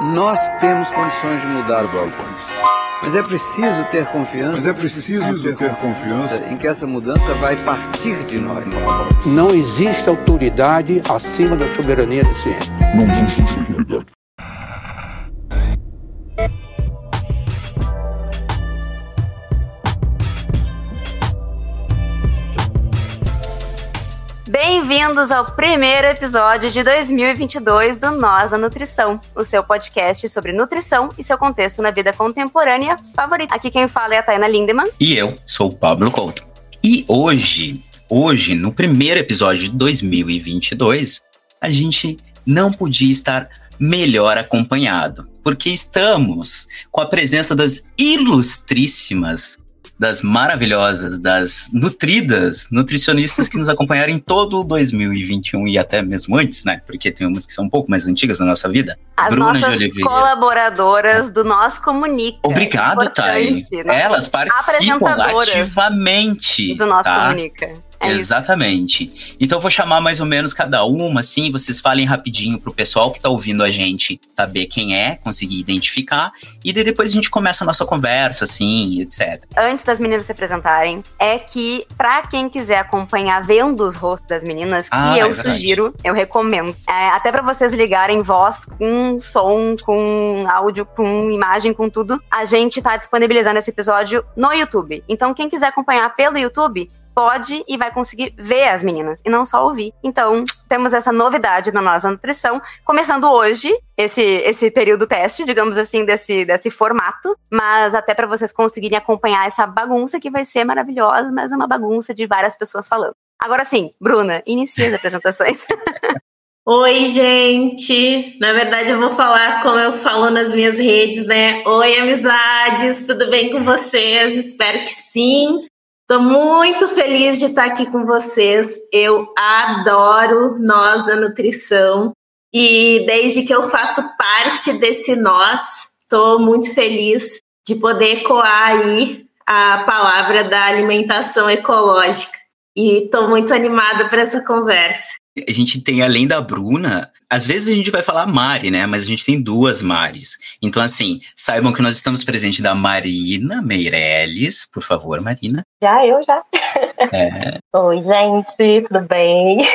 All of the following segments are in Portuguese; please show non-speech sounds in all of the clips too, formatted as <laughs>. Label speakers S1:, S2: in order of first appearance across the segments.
S1: Nós temos condições de mudar o balcão. Mas é preciso ter confiança.
S2: Mas é preciso ter, ter confiança
S1: em que essa mudança vai partir de nós.
S3: Não existe autoridade acima da soberania da ciência.
S2: Não existe autoridade.
S4: Bem-vindos ao primeiro episódio de 2022 do Nós da Nutrição, o seu podcast sobre nutrição e seu contexto na vida contemporânea favorita. Aqui quem fala é a Taina Lindemann.
S5: E eu sou o Pablo Couto. E hoje, hoje, no primeiro episódio de 2022, a gente não podia estar melhor acompanhado, porque estamos com a presença das ilustríssimas das maravilhosas, das nutridas nutricionistas que nos acompanharam em todo 2021 e até mesmo antes, né? Porque tem umas que são um pouco mais antigas na nossa vida.
S4: As Bruna nossas colaboradoras do Nós Comunica.
S5: Obrigado, Thay. Elas participam ativamente.
S4: Do Nós tá? Comunica. É
S5: Exatamente. Isso. Então eu vou chamar mais ou menos cada uma, assim, vocês falem rapidinho pro pessoal que tá ouvindo a gente saber quem é, conseguir identificar, e daí depois a gente começa a nossa conversa, assim, etc.
S4: Antes das meninas se apresentarem, é que para quem quiser acompanhar vendo os rostos das meninas, que ah, eu é sugiro, eu recomendo. É, até para vocês ligarem voz com som, com áudio, com imagem, com tudo, a gente tá disponibilizando esse episódio no YouTube. Então quem quiser acompanhar pelo YouTube, pode e vai conseguir ver as meninas e não só ouvir. Então, temos essa novidade na nossa nutrição, começando hoje, esse, esse período teste, digamos assim, desse, desse formato, mas até para vocês conseguirem acompanhar essa bagunça que vai ser maravilhosa, mas é uma bagunça de várias pessoas falando. Agora sim, Bruna, inicia as apresentações. <laughs>
S6: Oi, gente! Na verdade, eu vou falar como eu falo nas minhas redes, né? Oi, amizades, tudo bem com vocês? Espero que sim. Estou muito feliz de estar aqui com vocês. Eu adoro nós da nutrição e desde que eu faço parte desse nós, estou muito feliz de poder ecoar aí a palavra da alimentação ecológica. E estou muito animada para essa conversa
S5: a gente tem, além da Bruna, às vezes a gente vai falar Mari, né? Mas a gente tem duas Maris. Então, assim, saibam que nós estamos presentes da Marina Meirelles. Por favor, Marina.
S7: Já, eu já. É. <laughs> Oi, gente, tudo bem? <laughs>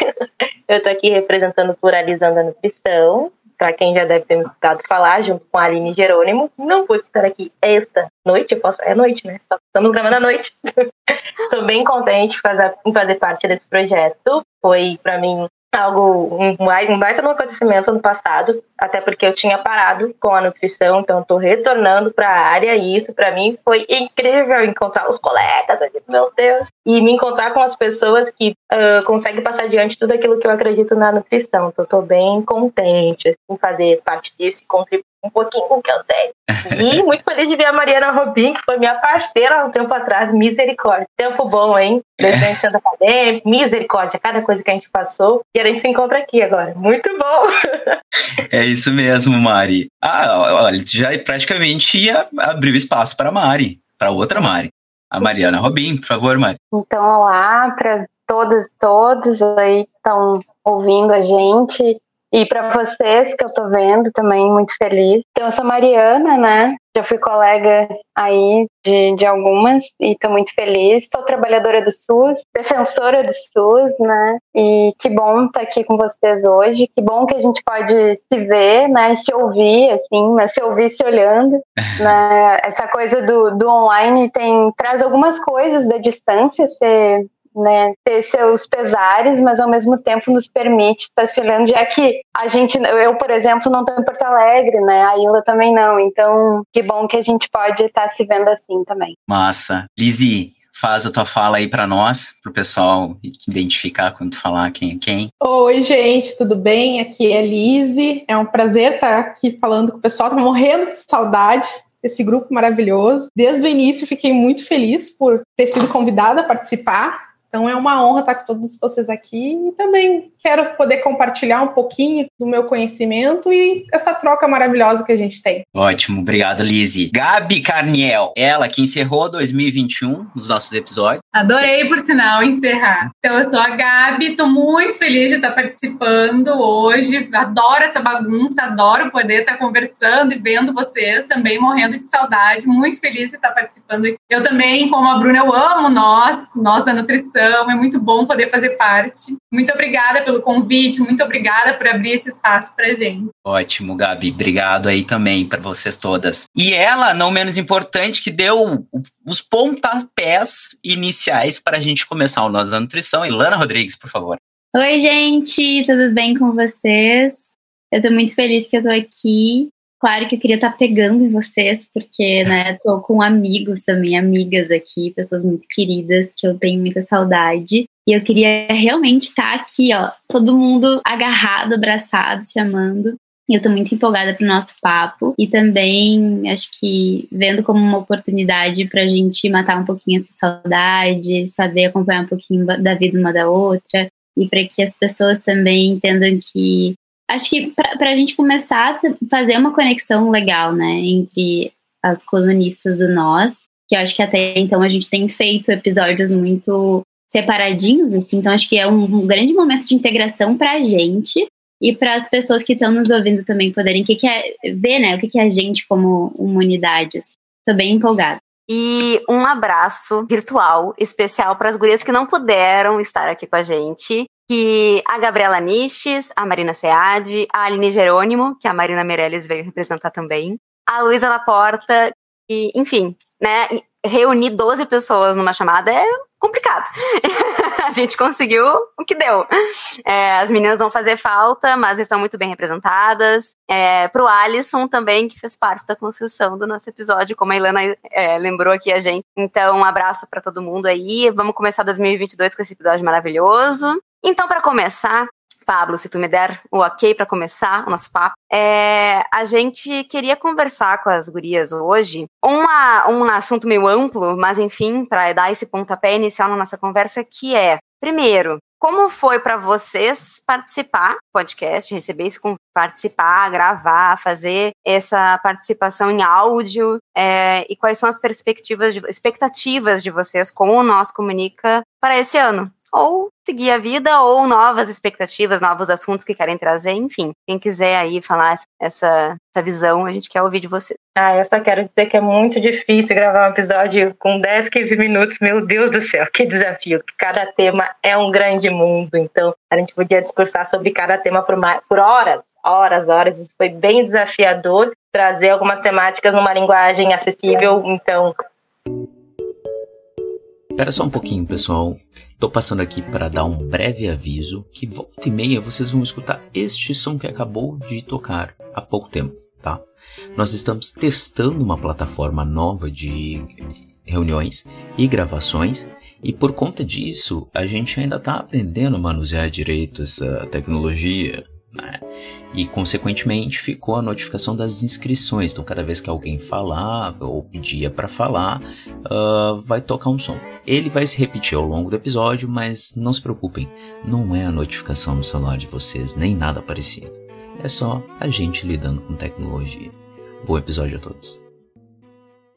S7: Eu tô aqui representando Pluralizando a Nutrição, para quem já deve ter me escutado falar, junto com a Aline Jerônimo. Não vou estar aqui esta noite, posso, é noite, né? Só estamos gravando à noite. <laughs> Estou bem contente em fazer, fazer parte desse projeto. Foi, para mim, algo, um, baita no acontecimento ano passado, até porque eu tinha parado com a nutrição, então estou retornando para a área e isso para mim foi incrível encontrar os colegas, meu Deus, e me encontrar com as pessoas que uh, conseguem passar adiante tudo aquilo que eu acredito na nutrição. Então estou bem contente assim, em fazer parte disso e contribuir um pouquinho com o que eu tenho. E <laughs> muito feliz de ver a Mariana Robin, que foi minha parceira há um tempo atrás. Misericórdia. Tempo bom, hein? Presidente Santa Acadêmica, misericórdia, cada coisa que a gente passou. E a gente se encontra aqui agora. Muito bom!
S5: É isso mesmo, Mari. Ah, olha, tu já praticamente ia abrir espaço para Mari, para outra Mari. A Mariana Robin, por favor, Mari.
S7: Então, olá para todas e todos aí que estão ouvindo a gente. E para vocês que eu tô vendo também, muito feliz. Então, eu sou Mariana, né? Já fui colega aí de, de algumas e tô muito feliz. Sou trabalhadora do SUS, defensora do SUS, né? E que bom estar tá aqui com vocês hoje. Que bom que a gente pode se ver, né? E se ouvir, assim, mas se ouvir se olhando. <laughs> né? Essa coisa do, do online tem traz algumas coisas da distância ser né, ter seus pesares, mas ao mesmo tempo nos permite estar se olhando, já que a gente, eu, por exemplo, não estou em Porto Alegre, né, a Ilha também não, então que bom que a gente pode estar se vendo assim também.
S5: Massa. Lizzie, faz a tua fala aí para nós, para o pessoal identificar quando falar quem é quem.
S8: Oi, gente, tudo bem? Aqui é Lise. É um prazer estar aqui falando com o pessoal. Tô morrendo de saudade desse grupo maravilhoso. Desde o início fiquei muito feliz por ter sido convidada a participar então é uma honra estar com todos vocês aqui e também quero poder compartilhar um pouquinho do meu conhecimento e essa troca maravilhosa que a gente tem.
S5: Ótimo, obrigado, Lizzie. Gabi Carniel, ela que encerrou 2021 nos nossos episódios.
S9: Adorei, por sinal, encerrar. Então, eu sou a Gabi, tô muito feliz de estar participando hoje. Adoro essa bagunça, adoro poder estar conversando e vendo vocês também, morrendo de saudade. Muito feliz de estar participando. Eu também, como a Bruna, eu amo nós, nós da nutrição. É muito bom poder fazer parte. Muito obrigada pelo convite, muito obrigada por abrir esse espaço pra gente.
S5: Ótimo, Gabi. Obrigado aí também para vocês todas. E ela, não menos importante, que deu os pontapés iniciais para a gente começar o Nós da Nutrição. Ilana Rodrigues, por favor.
S10: Oi, gente, tudo bem com vocês? Eu tô muito feliz que eu tô aqui. Claro que eu queria estar pegando em vocês, porque, né, tô com amigos também, amigas aqui, pessoas muito queridas, que eu tenho muita saudade. E eu queria realmente estar aqui, ó, todo mundo agarrado, abraçado, se amando. Eu estou muito empolgada para o nosso papo e também acho que vendo como uma oportunidade para a gente matar um pouquinho essa saudade, saber acompanhar um pouquinho da vida uma da outra e para que as pessoas também entendam que acho que para a gente começar a fazer uma conexão legal, né, entre as colunistas do nós, que eu acho que até então a gente tem feito episódios muito separadinhos, assim, então acho que é um, um grande momento de integração para a gente e para as pessoas que estão nos ouvindo também poderem que que é, ver, né, o que, que é a gente como uma unidade. Assim. Bem empolgada.
S4: E um abraço virtual especial para as gurias que não puderam estar aqui com a gente. Que a Gabriela Niches, a Marina Seade, a Aline Jerônimo, que a Marina Meirelles veio representar também, a Luísa Laporta, e, enfim, né, reunir 12 pessoas numa chamada é complicado. <laughs> a gente conseguiu o que deu. É, as meninas vão fazer falta, mas estão muito bem representadas. É, pro Alisson também, que fez parte da construção do nosso episódio, como a Ilana é, lembrou aqui a gente. Então, um abraço para todo mundo aí. Vamos começar 2022 com esse episódio maravilhoso. Então, para começar, Pablo, se tu me der o ok para começar o nosso papo, é, a gente queria conversar com as gurias hoje uma, um assunto meio amplo, mas enfim, para dar esse pontapé inicial na nossa conversa, que é, primeiro, como foi para vocês participar do podcast, receber esse participar, gravar, fazer essa participação em áudio é, e quais são as perspectivas, de, expectativas de vocês com o Nosso Comunica para esse ano? Ou seguir a vida, ou novas expectativas, novos assuntos que querem trazer, enfim. Quem quiser aí falar essa, essa visão, a gente quer ouvir de você.
S7: Ah, eu só quero dizer que é muito difícil gravar um episódio com 10, 15 minutos. Meu Deus do céu, que desafio. Cada tema é um grande mundo, então a gente podia discursar sobre cada tema por, por horas, horas, horas. Isso foi bem desafiador, trazer algumas temáticas numa linguagem acessível, então
S5: Espera só um pouquinho, pessoal. Tô passando aqui para dar um breve aviso que volta e meia vocês vão escutar este som que acabou de tocar há pouco tempo, tá? Nós estamos testando uma plataforma nova de reuniões e gravações e por conta disso a gente ainda está aprendendo a manusear direito essa tecnologia, né? E, consequentemente, ficou a notificação das inscrições. Então, cada vez que alguém falava ou pedia para falar, uh, vai tocar um som. Ele vai se repetir ao longo do episódio, mas não se preocupem, não é a notificação no celular de vocês, nem nada parecido. É só a gente lidando com tecnologia. Bom episódio a todos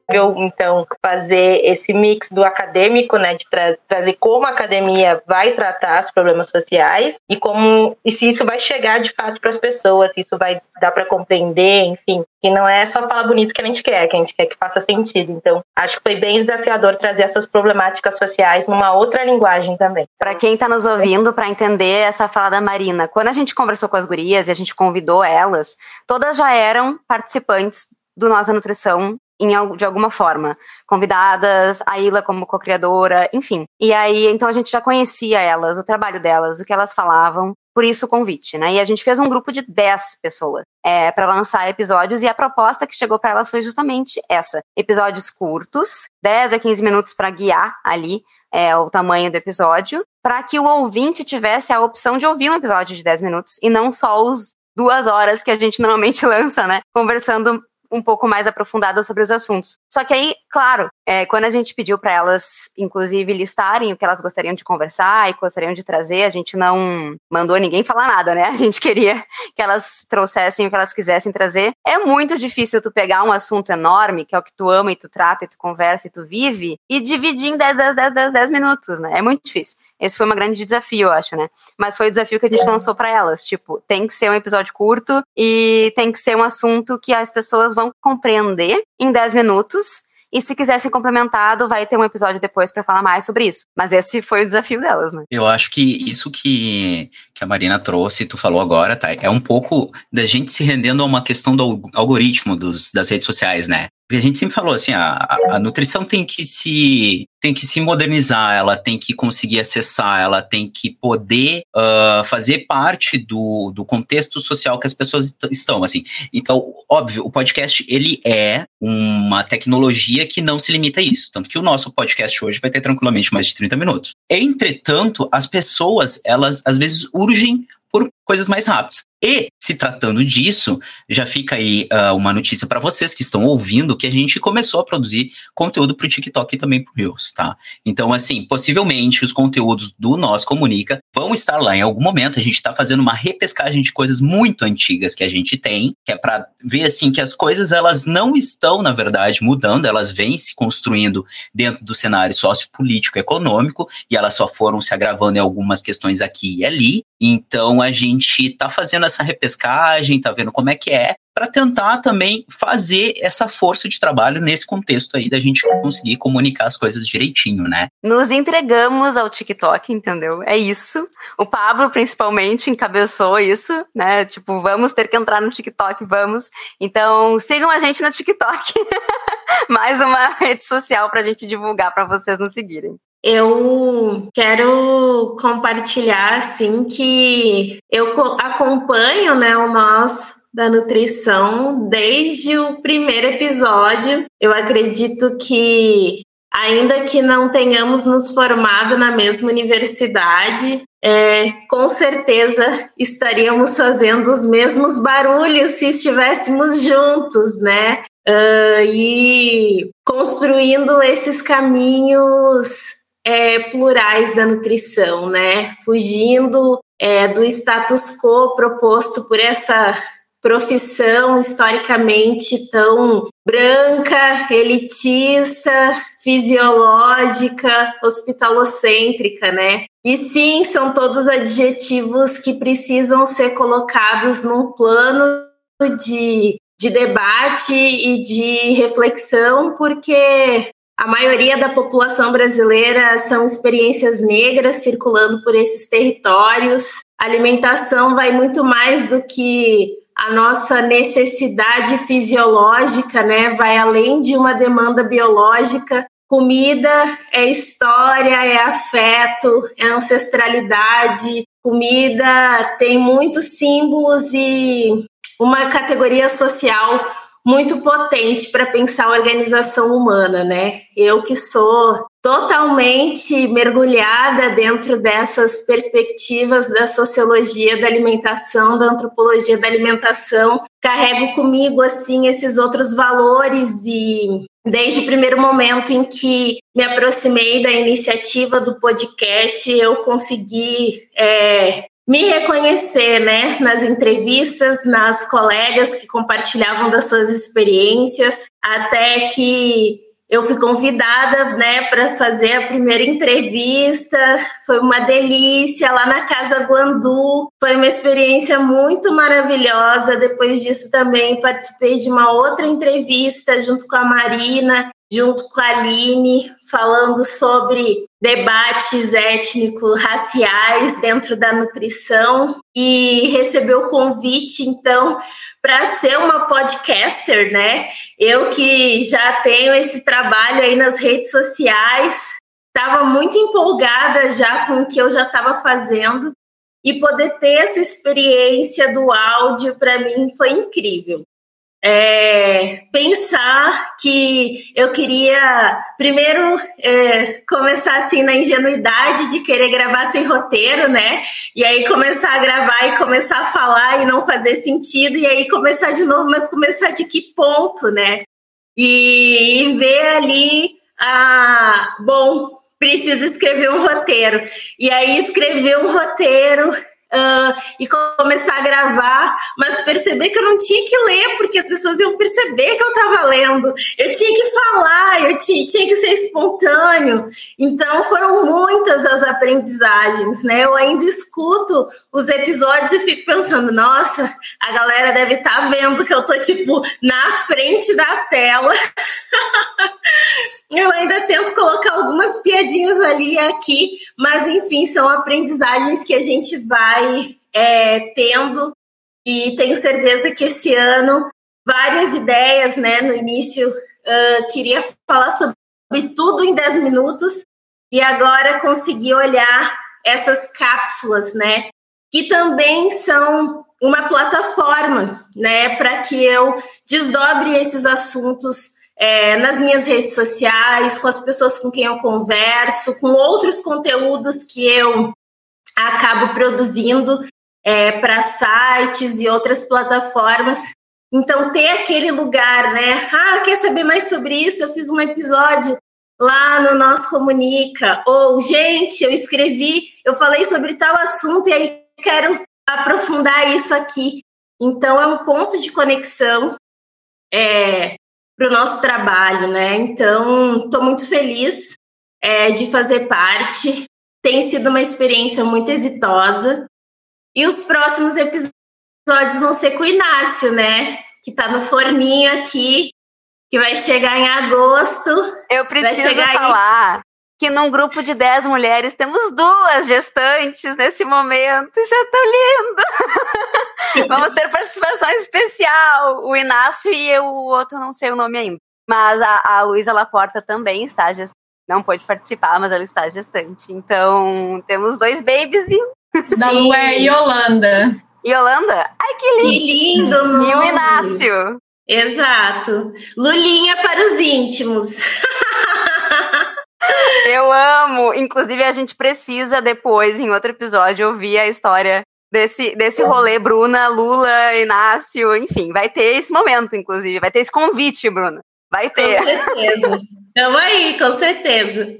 S7: então fazer esse mix do acadêmico, né, de tra trazer como a academia vai tratar os problemas sociais e como e se isso vai chegar de fato para as pessoas, se isso vai dar para compreender, enfim, que não é só falar bonito que a gente quer, que a gente quer que faça sentido. Então, acho que foi bem desafiador trazer essas problemáticas sociais numa outra linguagem também.
S4: Para quem está nos ouvindo, para entender essa fala da Marina, quando a gente conversou com as gurias e a gente convidou elas, todas já eram participantes do Nossa Nutrição em, de alguma forma. Convidadas, a Ila como co-criadora, enfim. E aí, então a gente já conhecia elas, o trabalho delas, o que elas falavam, por isso o convite, né? E a gente fez um grupo de 10 pessoas é, para lançar episódios e a proposta que chegou para elas foi justamente essa: episódios curtos, 10 a 15 minutos para guiar ali é, o tamanho do episódio, para que o ouvinte tivesse a opção de ouvir um episódio de 10 minutos e não só os duas horas que a gente normalmente <laughs> lança, né? Conversando um pouco mais aprofundada sobre os assuntos. Só que aí, claro, é, quando a gente pediu para elas, inclusive, listarem o que elas gostariam de conversar e gostariam de trazer, a gente não mandou ninguém falar nada, né? <laughs> A gente queria que elas trouxessem o que elas quisessem trazer. É muito difícil tu pegar um assunto enorme, que é o que tu ama e tu trata e tu conversa e tu vive, e dividir em 10, 10, 10, 10, 10 minutos, né? É muito difícil. Esse foi um grande desafio, eu acho, né? Mas foi o desafio que a gente lançou para elas. Tipo, tem que ser um episódio curto e tem que ser um assunto que as pessoas vão compreender em 10 minutos e se quiser ser complementado, vai ter um episódio depois para falar mais sobre isso. Mas esse foi o desafio delas, né?
S5: Eu acho que isso que, que a Marina trouxe, tu falou agora, tá? É um pouco da gente se rendendo a uma questão do algoritmo dos, das redes sociais, né? Porque a gente sempre falou assim, a, a nutrição tem que se tem que se modernizar, ela tem que conseguir acessar, ela tem que poder uh, fazer parte do, do contexto social que as pessoas estão, assim. Então, óbvio, o podcast, ele é uma tecnologia que não se limita a isso, tanto que o nosso podcast hoje vai ter tranquilamente mais de 30 minutos. Entretanto, as pessoas, elas às vezes urgem por coisas mais rápidas. E, se tratando disso, já fica aí uh, uma notícia para vocês que estão ouvindo que a gente começou a produzir conteúdo para o TikTok e também para o Reels, tá? Então, assim, possivelmente os conteúdos do Nós Comunica vão estar lá em algum momento. A gente está fazendo uma repescagem de coisas muito antigas que a gente tem, que é para ver, assim, que as coisas elas não estão, na verdade, mudando, elas vêm se construindo dentro do cenário sociopolítico econômico e elas só foram se agravando em algumas questões aqui e ali. Então, a gente está fazendo essa repescagem, tá vendo como é que é, para tentar também fazer essa força de trabalho nesse contexto aí da gente conseguir comunicar as coisas direitinho, né?
S4: Nos entregamos ao TikTok, entendeu? É isso. O Pablo, principalmente, encabeçou isso, né? Tipo, vamos ter que entrar no TikTok, vamos. Então, sigam a gente no TikTok. <laughs> Mais uma rede social para a gente divulgar para vocês nos seguirem.
S6: Eu quero compartilhar assim que eu acompanho, né, o nós da nutrição desde o primeiro episódio. Eu acredito que ainda que não tenhamos nos formado na mesma universidade, é, com certeza estaríamos fazendo os mesmos barulhos se estivéssemos juntos, né? Uh, e construindo esses caminhos é, plurais da nutrição, né? Fugindo é, do status quo proposto por essa profissão historicamente tão branca, elitista, fisiológica, hospitalocêntrica, né? E sim, são todos adjetivos que precisam ser colocados num plano de, de debate e de reflexão, porque a maioria da população brasileira são experiências negras circulando por esses territórios. A alimentação vai muito mais do que a nossa necessidade fisiológica, né? Vai além de uma demanda biológica. Comida é história, é afeto, é ancestralidade. Comida tem muitos símbolos e uma categoria social muito potente para pensar a organização humana, né? Eu que sou totalmente mergulhada dentro dessas perspectivas da sociologia da alimentação, da antropologia da alimentação, carrego comigo assim esses outros valores e desde o primeiro momento em que me aproximei da iniciativa do podcast, eu consegui é, me reconhecer, né, nas entrevistas, nas colegas que compartilhavam das suas experiências, até que eu fui convidada, né, para fazer a primeira entrevista. Foi uma delícia lá na Casa Guandu. Foi uma experiência muito maravilhosa. Depois disso também participei de uma outra entrevista junto com a Marina junto com a Aline, falando sobre debates étnico-raciais dentro da nutrição e recebeu o convite, então, para ser uma podcaster, né? Eu que já tenho esse trabalho aí nas redes sociais, estava muito empolgada já com o que eu já estava fazendo e poder ter essa experiência do áudio para mim foi incrível. É, pensar que eu queria primeiro é, começar assim na ingenuidade de querer gravar sem roteiro, né? E aí começar a gravar e começar a falar e não fazer sentido, e aí começar de novo, mas começar de que ponto, né? E, e ver ali a bom, preciso escrever um roteiro. E aí escrever um roteiro Uh, e começar a gravar, mas perceber que eu não tinha que ler, porque as pessoas iam perceber que eu estava lendo. Eu tinha que falar, eu tinha, tinha, que ser espontâneo. Então foram muitas as aprendizagens, né? Eu ainda escuto os episódios e fico pensando, nossa, a galera deve estar tá vendo que eu tô tipo na frente da tela. <laughs> eu ainda tento colocar algumas piadinhas ali e aqui, mas enfim, são aprendizagens que a gente vai é, tendo e tenho certeza que esse ano várias ideias, né? No início uh, queria falar sobre tudo em 10 minutos e agora consegui olhar essas cápsulas, né? Que também são uma plataforma, né? Para que eu desdobre esses assuntos é, nas minhas redes sociais, com as pessoas com quem eu converso, com outros conteúdos que eu acabo produzindo é, para sites e outras plataformas. Então, ter aquele lugar, né? Ah, quer saber mais sobre isso? Eu fiz um episódio lá no Nosso Comunica. Ou, gente, eu escrevi, eu falei sobre tal assunto e aí quero aprofundar isso aqui. Então, é um ponto de conexão é, para o nosso trabalho, né? Então, estou muito feliz é, de fazer parte. Tem sido uma experiência muito exitosa. E os próximos episódios vão ser com o Inácio, né? Que está no forninho aqui, que vai chegar em agosto.
S4: Eu preciso falar que num grupo de 10 mulheres temos duas gestantes nesse momento. Isso é tão lindo! <laughs> Vamos ter participação especial. O Inácio e o outro, não sei o nome ainda. Mas a, a Luísa Laporta também está gestante. Não pode participar, mas ela está gestante. Então, temos dois babies vindo.
S9: Da Lu é Yolanda.
S4: Yolanda? Ai, que lindo!
S6: Que lindo
S4: E o Inácio.
S6: Exato. Lulinha para os íntimos. <laughs>
S4: Eu amo. Inclusive, a gente precisa depois, em outro episódio, ouvir a história desse, desse rolê, Bruna, Lula, Inácio, enfim, vai ter esse momento, inclusive, vai ter esse convite, Bruna. Vai ter.
S6: Com certeza. Tamo aí, com certeza.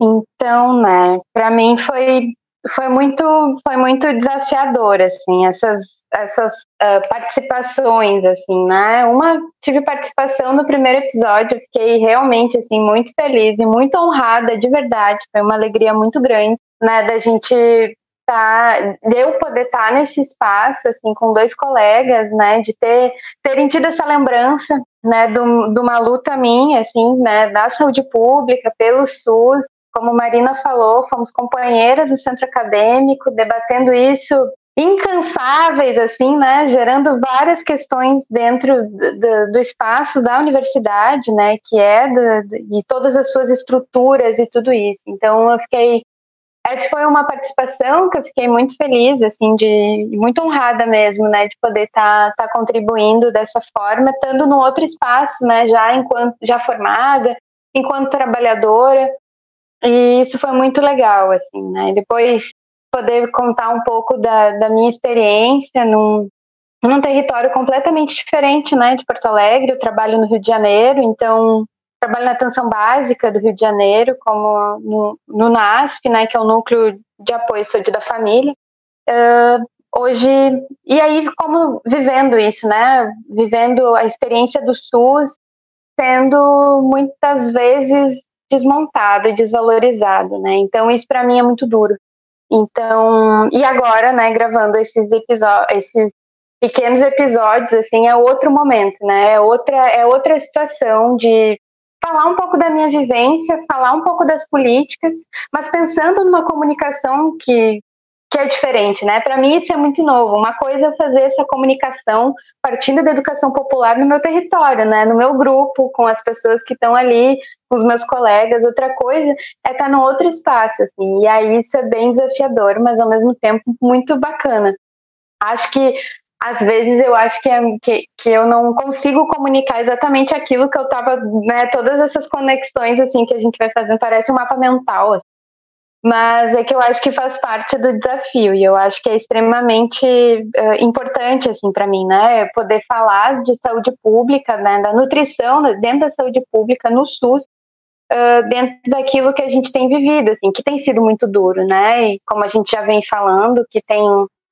S11: Então, né, para mim foi foi muito foi muito desafiador assim essas essas uh, participações assim né uma tive participação no primeiro episódio fiquei realmente assim muito feliz e muito honrada de verdade foi uma alegria muito grande né da gente tá de eu poder estar tá nesse espaço assim com dois colegas né de ter terem tido essa lembrança né de uma luta minha assim né da saúde pública pelo SUS como Marina falou, fomos companheiras do centro acadêmico, debatendo isso incansáveis, assim, né, gerando várias questões dentro do, do espaço da universidade, né, que é e todas as suas estruturas e tudo isso. Então, eu fiquei essa foi uma participação que eu fiquei muito feliz, assim, de muito honrada mesmo, né, de poder estar tá, tá contribuindo dessa forma, estando num outro espaço, né, já enquanto já formada, enquanto trabalhadora, e isso foi muito legal, assim, né? Depois poder contar um pouco da, da minha experiência num, num território completamente diferente, né, de Porto Alegre. Eu trabalho no Rio de Janeiro, então trabalho na atenção básica do Rio de Janeiro, como no, no NASP, né, que é o núcleo de apoio à saúde da família. Uh, hoje, e aí como vivendo isso, né, vivendo a experiência do SUS, sendo muitas vezes desmontado e desvalorizado, né? Então isso para mim é muito duro. Então, e agora, né, gravando esses episódios, esses pequenos episódios assim, é outro momento, né? É outra é outra situação de falar um pouco da minha vivência, falar um pouco das políticas, mas pensando numa comunicação que que é diferente, né? Para mim isso é muito novo. Uma coisa é fazer essa comunicação partindo da educação popular no meu território, né? No meu grupo, com as pessoas que estão ali, com os meus colegas. Outra coisa é estar no outro espaço, assim. E aí isso é bem desafiador, mas ao mesmo tempo muito bacana. Acho que às vezes eu acho que, é, que, que eu não consigo comunicar exatamente aquilo que eu estava, né, todas essas conexões assim que a gente vai fazendo, parece um mapa mental, assim. mas é que eu acho que faz parte do desafio e eu acho que é extremamente uh, importante assim para mim, né, poder falar de saúde pública, né, da nutrição dentro da saúde pública no SUS, uh, dentro daquilo que a gente tem vivido, assim, que tem sido muito duro, né, e como a gente já vem falando, que tem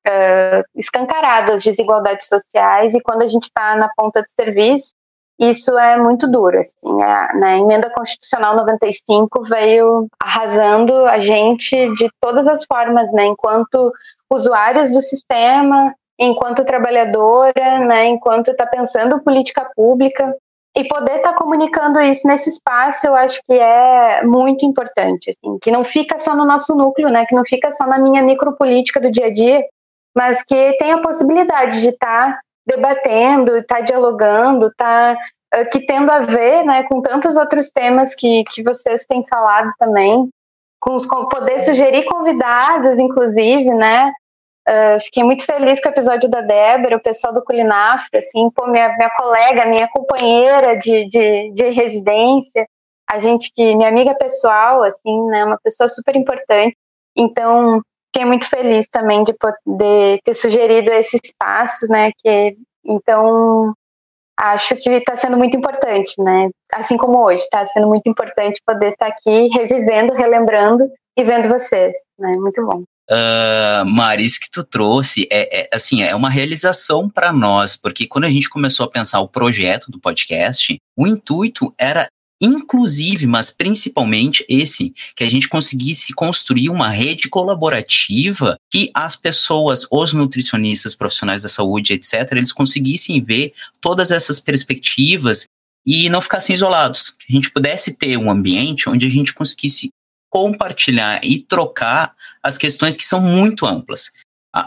S11: uh, escancarado as desigualdades sociais e quando a gente está na ponta do serviço, isso é muito duro. Assim, a, na emenda constitucional 95 veio arrasando a gente de todas as formas, né, enquanto usuários do sistema, enquanto trabalhadora, né, enquanto está pensando política pública. E poder estar tá comunicando isso nesse espaço, eu acho que é muito importante, assim, que não fica só no nosso núcleo, né, que não fica só na minha micropolítica do dia a dia, mas que tem a possibilidade de estar tá debatendo, estar tá dialogando, tá, uh, que tendo a ver né, com tantos outros temas que, que vocês têm falado também, com os, com, poder sugerir convidados, inclusive, né? Uh, fiquei muito feliz com o episódio da Débora, o pessoal do Culinafra, assim, pô, minha, minha colega, minha companheira de, de, de residência, a gente que, minha amiga pessoal, assim, né, uma pessoa super importante. Então, fiquei muito feliz também de poder ter sugerido esse espaço, né? Que então acho que está sendo muito importante, né? Assim como hoje, está sendo muito importante poder estar tá aqui revivendo, relembrando e vendo vocês, né? Muito bom.
S5: Uh, Maris, que tu trouxe é, é assim é uma realização para nós, porque quando a gente começou a pensar o projeto do podcast, o intuito era inclusive, mas principalmente esse, que a gente conseguisse construir uma rede colaborativa que as pessoas, os nutricionistas, profissionais da saúde, etc., eles conseguissem ver todas essas perspectivas e não ficassem isolados. Que a gente pudesse ter um ambiente onde a gente conseguisse compartilhar e trocar as questões que são muito amplas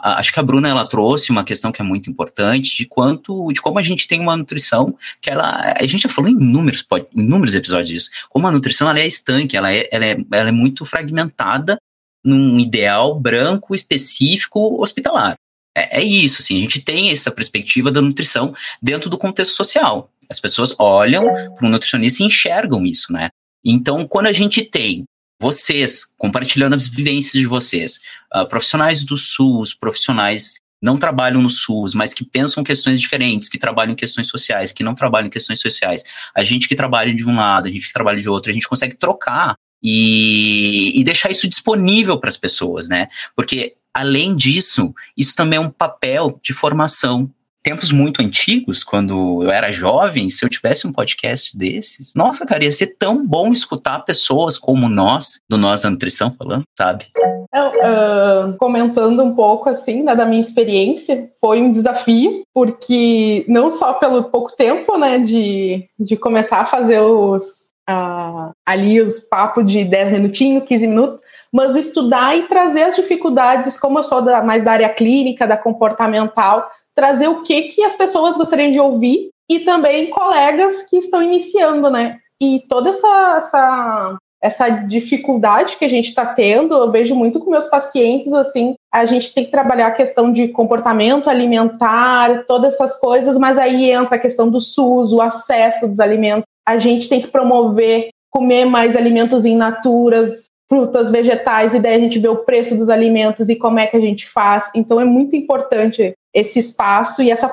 S5: acho que a Bruna ela trouxe uma questão que é muito importante de quanto de como a gente tem uma nutrição que ela a gente já falou em inúmeros inúmeros episódios disso como a nutrição ela é estanque ela é, ela é, ela é muito fragmentada num ideal branco específico hospitalar. É, é isso assim a gente tem essa perspectiva da nutrição dentro do contexto social. As pessoas olham para um nutricionista e enxergam isso né? Então quando a gente tem vocês, compartilhando as vivências de vocês, uh, profissionais do SUS, profissionais não trabalham no SUS, mas que pensam questões diferentes, que trabalham questões sociais, que não trabalham questões sociais. A gente que trabalha de um lado, a gente que trabalha de outro, a gente consegue trocar e, e deixar isso disponível para as pessoas, né? Porque, além disso, isso também é um papel de formação tempos muito antigos, quando eu era jovem, se eu tivesse um podcast desses, nossa, cara, ia ser tão bom escutar pessoas como nós, do Nós da Nutrição, falando, sabe?
S8: Uh, comentando um pouco, assim, né, da minha experiência, foi um desafio, porque não só pelo pouco tempo, né, de, de começar a fazer os, uh, ali os papos de 10 minutinhos, 15 minutos, mas estudar e trazer as dificuldades, como eu sou da, mais da área clínica, da comportamental, trazer o que, que as pessoas gostariam de ouvir e também colegas que estão iniciando, né? E toda essa, essa, essa dificuldade que a gente está tendo, eu vejo muito com meus pacientes, assim, a gente tem que trabalhar a questão de comportamento alimentar, todas essas coisas, mas aí entra a questão do SUS, o acesso dos alimentos. A gente tem que promover comer mais alimentos in naturas, frutas, vegetais, e daí a gente vê o preço dos alimentos e como é que a gente faz. Então é muito importante esse espaço e essa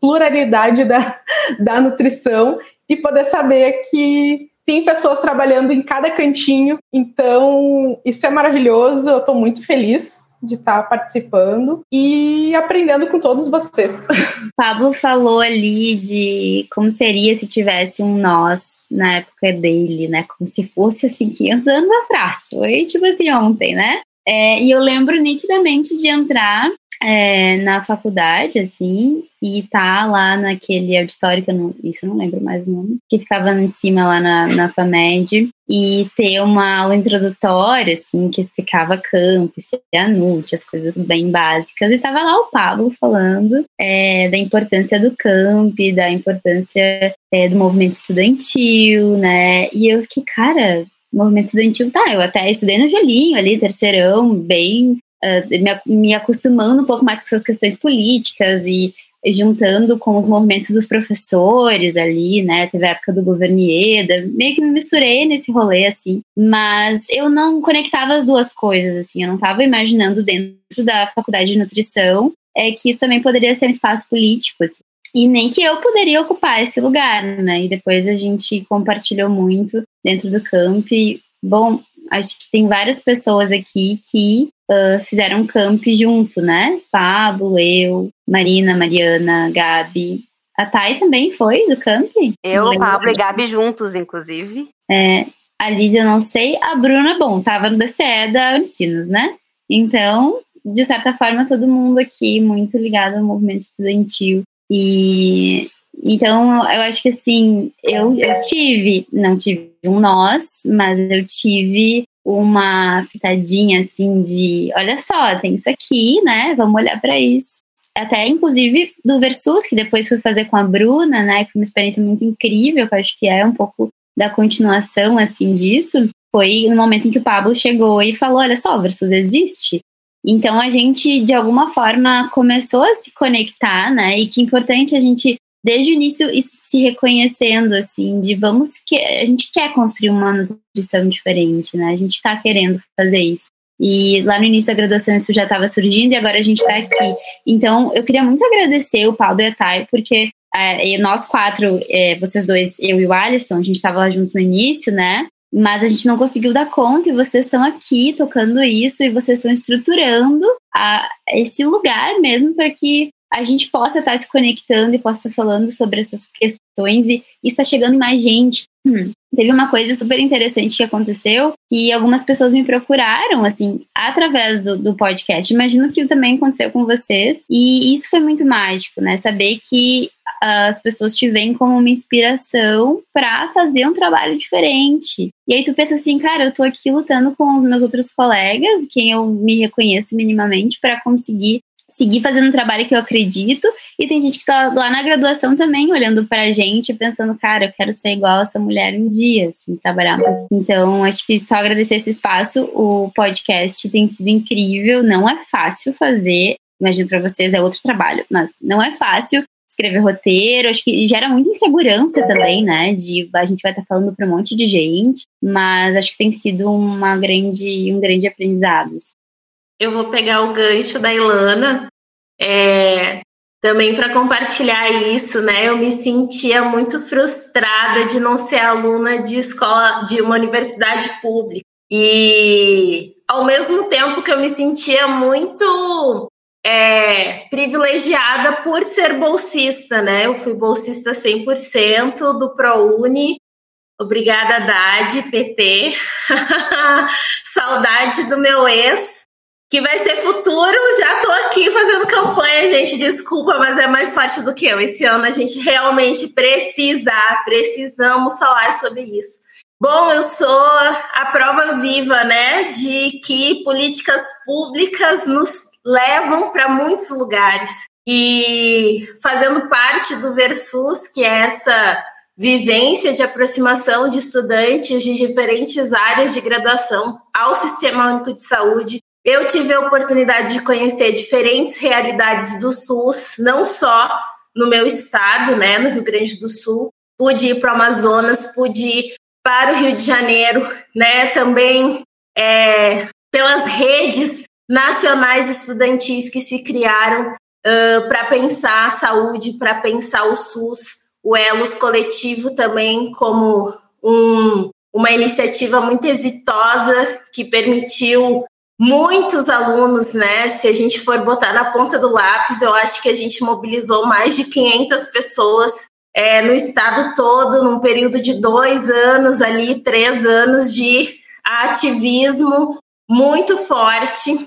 S8: pluralidade da, <laughs> da nutrição e poder saber que tem pessoas trabalhando em cada cantinho. Então, isso é maravilhoso. Eu estou muito feliz de estar participando e aprendendo com todos vocês. <laughs>
S10: Pablo falou ali de como seria se tivesse um nós na época dele, né? Como se fosse assim 500 anos atrás. Foi tipo assim ontem, né? É, e eu lembro nitidamente de entrar é, na faculdade, assim, e tá lá naquele auditório, que eu não, isso eu não lembro mais o nome, que ficava em cima lá na, na FAMED, e ter uma aula introdutória, assim, que explicava camp, CEANUT, as coisas bem básicas, e tava lá o Pablo falando é, da importância do camp, da importância é, do movimento estudantil, né, e eu fiquei, cara, movimento estudantil, tá, eu até estudei no Gelinho ali, terceirão, bem uh, me, me, acostumando um pouco mais com essas questões políticas e juntando com os movimentos dos professores ali, né? Teve a época do governo Ieda, meio que me misturei nesse rolê, assim. Mas eu não conectava as duas coisas, assim. Eu não estava imaginando dentro da faculdade de nutrição é que isso também poderia ser um espaço político, assim. E nem que eu poderia ocupar esse lugar, né? E depois a gente compartilhou muito dentro do camp. Bom, acho que tem várias pessoas aqui que uh, fizeram camp junto, né? Pablo, eu, Marina, Mariana, Gabi. A Thay também foi do camp?
S4: Eu, Pablo e Gabi juntos, inclusive.
S10: É, a Liz eu não sei. A Bruna, bom, tava no DCE da Unicinos, né? Então, de certa forma, todo mundo aqui muito ligado ao movimento estudantil. E então eu acho que assim, eu, eu tive, não tive um nós, mas eu tive uma pitadinha assim de, olha só, tem isso aqui, né? Vamos olhar para isso. Até inclusive do Versus, que depois fui fazer com a Bruna, né? Foi uma experiência muito incrível, que eu acho que é um pouco da continuação assim disso. Foi no momento em que o Pablo chegou e falou: olha só, o Versus existe. Então a gente, de alguma forma, começou a se conectar, né? E que é importante a gente, desde o início, se reconhecendo, assim, de vamos que a gente quer construir uma nutrição diferente, né? A gente está querendo fazer isso. E lá no início da graduação isso já estava surgindo e agora a gente está aqui. Então eu queria muito agradecer o Paulo e a Thay, porque é, nós quatro, é, vocês dois, eu e o Alisson, a gente estava lá juntos no início, né? mas a gente não conseguiu dar conta e vocês estão aqui tocando isso e vocês estão estruturando a, esse lugar mesmo para que a gente possa estar se conectando e possa estar falando sobre essas questões e está chegando mais gente. Hum. Teve uma coisa super interessante que aconteceu, que algumas pessoas me procuraram, assim, através do, do podcast. Imagino que também aconteceu com vocês. E isso foi muito mágico, né? Saber que as pessoas te veem como uma inspiração para fazer um trabalho diferente. E aí tu pensa assim, cara, eu tô aqui lutando com os meus outros colegas, quem eu me reconheço minimamente, para conseguir seguir fazendo um trabalho que eu acredito. E tem gente que está lá na graduação também olhando pra gente, pensando, cara, eu quero ser igual essa mulher um dia, assim, trabalhar. Então, acho que só agradecer esse espaço. O podcast tem sido incrível, não é fácil fazer. Imagino para vocês é outro trabalho, mas não é fácil escrever roteiro, acho que gera muita insegurança também, né? De a gente vai estar tá falando para um monte de gente, mas acho que tem sido uma grande, um grande aprendizado.
S6: Eu vou pegar o gancho da Ilana, é, também para compartilhar isso, né? Eu me sentia muito frustrada de não ser aluna de escola, de uma universidade pública. E ao mesmo tempo que eu me sentia muito é, privilegiada por ser bolsista, né? Eu fui bolsista 100% do ProUni. Obrigada, Dade, PT. <laughs> Saudade do meu ex, que vai ser futuro. Já tô aqui fazendo campanha, gente. Desculpa, mas é mais forte do que eu. Esse ano a gente realmente precisa, precisamos falar sobre isso. Bom, eu sou a prova viva, né, de que políticas públicas nos levam para muitos lugares. E fazendo parte do Versus, que é essa vivência de aproximação de estudantes de diferentes áreas de graduação ao Sistema Único de Saúde, eu tive a oportunidade de conhecer diferentes realidades do SUS, não só no meu estado, né, no Rio Grande do Sul, pude ir para o Amazonas, pude ir para o Rio de Janeiro, né, também é, pelas redes nacionais estudantis que se criaram uh, para pensar a saúde, para pensar o SUS, o Elos Coletivo também como um, uma iniciativa muito exitosa que permitiu muitos alunos, né? Se a gente for botar na ponta do lápis, eu acho que a gente mobilizou mais de 500 pessoas é, no estado todo, num período de dois anos ali, três anos de ativismo muito forte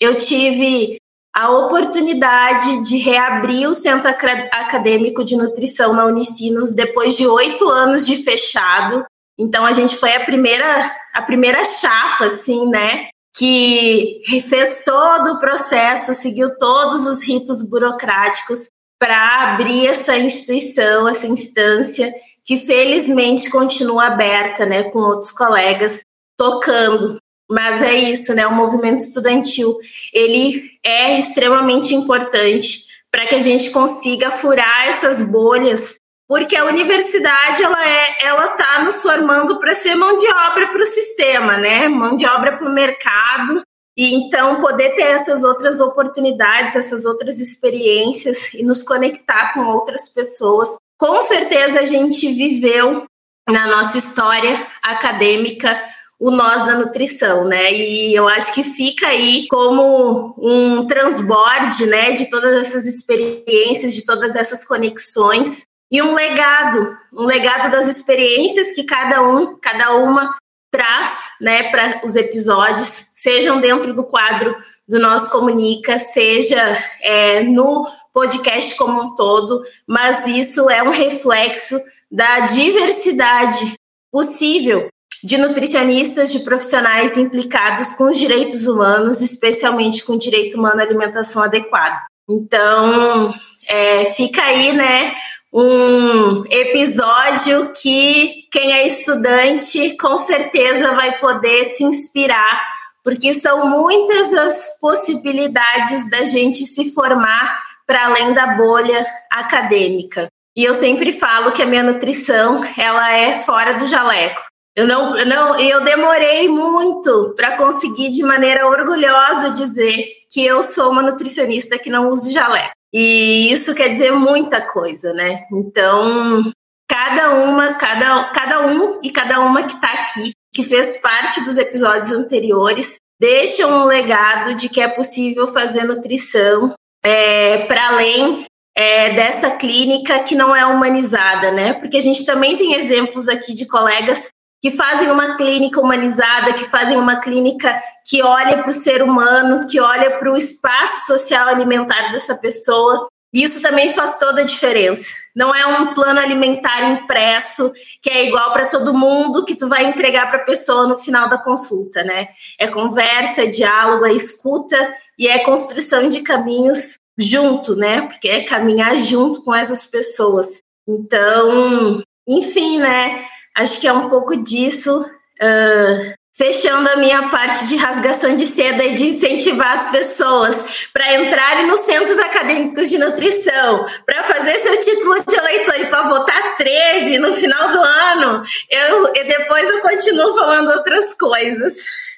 S6: eu tive a oportunidade de reabrir o Centro Acadêmico de Nutrição na Unicinos depois de oito anos de fechado. Então a gente foi a primeira, a primeira chapa, assim, né? Que fez todo o processo, seguiu todos os ritos burocráticos para abrir essa instituição, essa instância, que felizmente continua aberta, né, com outros colegas tocando mas é isso, né? O movimento estudantil ele é extremamente importante para que a gente consiga furar essas bolhas, porque a universidade ela é, ela está nos formando para ser mão de obra para o sistema, né? Mão de obra para o mercado. E então poder ter essas outras oportunidades, essas outras experiências e nos conectar com outras pessoas. Com certeza a gente viveu na nossa história acadêmica o nós da nutrição, né? E eu acho que fica aí como um transborde, né, de todas essas experiências, de todas essas conexões e um legado, um legado das experiências que cada um, cada uma traz, né, para os episódios, sejam dentro do quadro do Nosso Comunica, seja é, no podcast como um todo, mas isso é um reflexo da diversidade possível de nutricionistas, de profissionais implicados com os direitos humanos, especialmente com o direito humano à alimentação adequada. Então, é, fica aí, né, um episódio que quem é estudante com certeza vai poder se inspirar, porque são muitas as possibilidades da gente se formar para além da bolha acadêmica. E eu sempre falo que a minha nutrição, ela é fora do jaleco. Eu não, não, eu demorei muito para conseguir de maneira orgulhosa dizer que eu sou uma nutricionista que não usa jaleco. E isso quer dizer muita coisa, né? Então, cada uma, cada, cada um e cada uma que está aqui, que fez parte dos episódios anteriores, deixam um legado de que é possível fazer nutrição é, para além é, dessa clínica que não é humanizada, né? Porque a gente também tem exemplos aqui de colegas que fazem uma clínica humanizada, que fazem uma clínica que olha para o ser humano, que olha para o espaço social alimentar dessa pessoa. Isso também faz toda a diferença. Não é um plano alimentar impresso que é igual para todo mundo que tu vai entregar para a pessoa no final da consulta, né? É conversa, é diálogo, é escuta e é construção de caminhos junto, né? Porque é caminhar junto com essas pessoas. Então, enfim, né? Acho que é um pouco disso. Uh, fechando a minha parte de rasgação de seda e de incentivar as pessoas para entrarem nos centros acadêmicos de nutrição, para fazer seu título de eleitor e para votar 13 no final do ano, eu, e depois eu continuo falando outras coisas.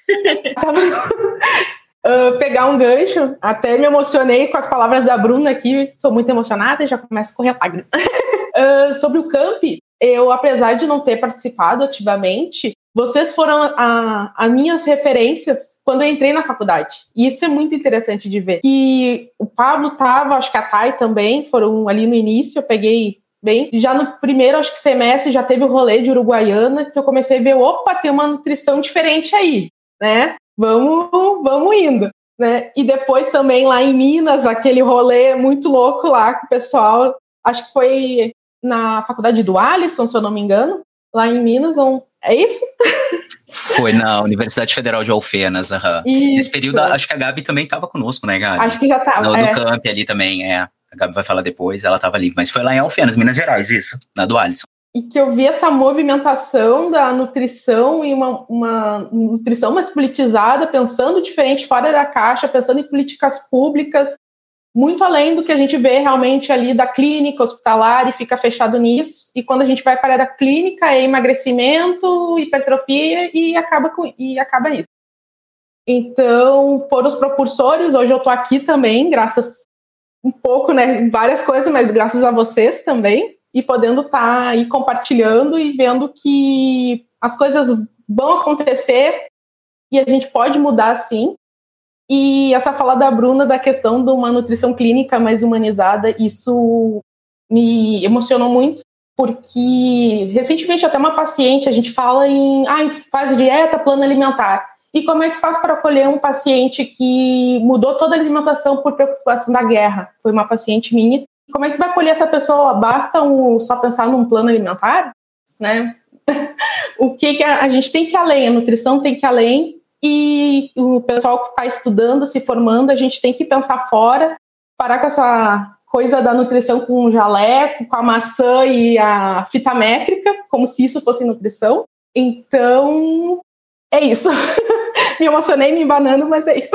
S6: <laughs>
S8: Uh, pegar um gancho, até me emocionei com as palavras da Bruna aqui, sou muito emocionada e já começo a correr lágrimas. <laughs> uh, sobre o camp, eu, apesar de não ter participado ativamente, vocês foram as minhas referências quando eu entrei na faculdade. E isso é muito interessante de ver. Que o Pablo tava, acho que a Thay também, foram ali no início, eu peguei bem. Já no primeiro, acho que semestre, já teve o rolê de Uruguaiana, que eu comecei a ver, opa, tem uma nutrição diferente aí, né? Vamos, vamos indo. Né? E depois também lá em Minas, aquele rolê muito louco lá com o pessoal. Acho que foi na faculdade do Alisson, se eu não me engano, lá em Minas, não. É isso?
S5: Foi na Universidade Federal de Alfenas. Uhum. Nesse período, acho que a Gabi também estava conosco, né, Gabi?
S8: Acho que já estava.
S5: No, é. do camp ali também, é. A Gabi vai falar depois, ela estava ali. Mas foi lá em Alfenas, Minas Gerais, isso, na do Alisson.
S8: E que eu vi essa movimentação da nutrição e uma, uma nutrição mais politizada, pensando diferente, fora da caixa, pensando em políticas públicas, muito além do que a gente vê realmente ali da clínica hospitalar e fica fechado nisso. E quando a gente vai para a clínica é emagrecimento, hipertrofia e acaba com e acaba nisso. Então, foram os propulsores, hoje eu estou aqui também, graças um pouco, né, várias coisas, mas graças a vocês também, e podendo estar tá aí compartilhando e vendo que as coisas vão acontecer e a gente pode mudar sim. E essa fala da Bruna da questão de uma nutrição clínica mais humanizada, isso me emocionou muito, porque recentemente até uma paciente, a gente fala em ah, faz dieta, plano alimentar. E como é que faz para acolher um paciente que mudou toda a alimentação por preocupação da guerra? Foi uma paciente minha. Como é que vai acolher essa pessoa? Basta um, só pensar num plano alimentar? Né? <laughs> o que, que a, a gente tem que ir além, a nutrição tem que ir além, e o pessoal que está estudando, se formando, a gente tem que pensar fora, parar com essa coisa da nutrição com o jaleco, com a maçã e a fita métrica, como se isso fosse nutrição. Então, é isso. <laughs> me emocionei me embanando, mas é isso.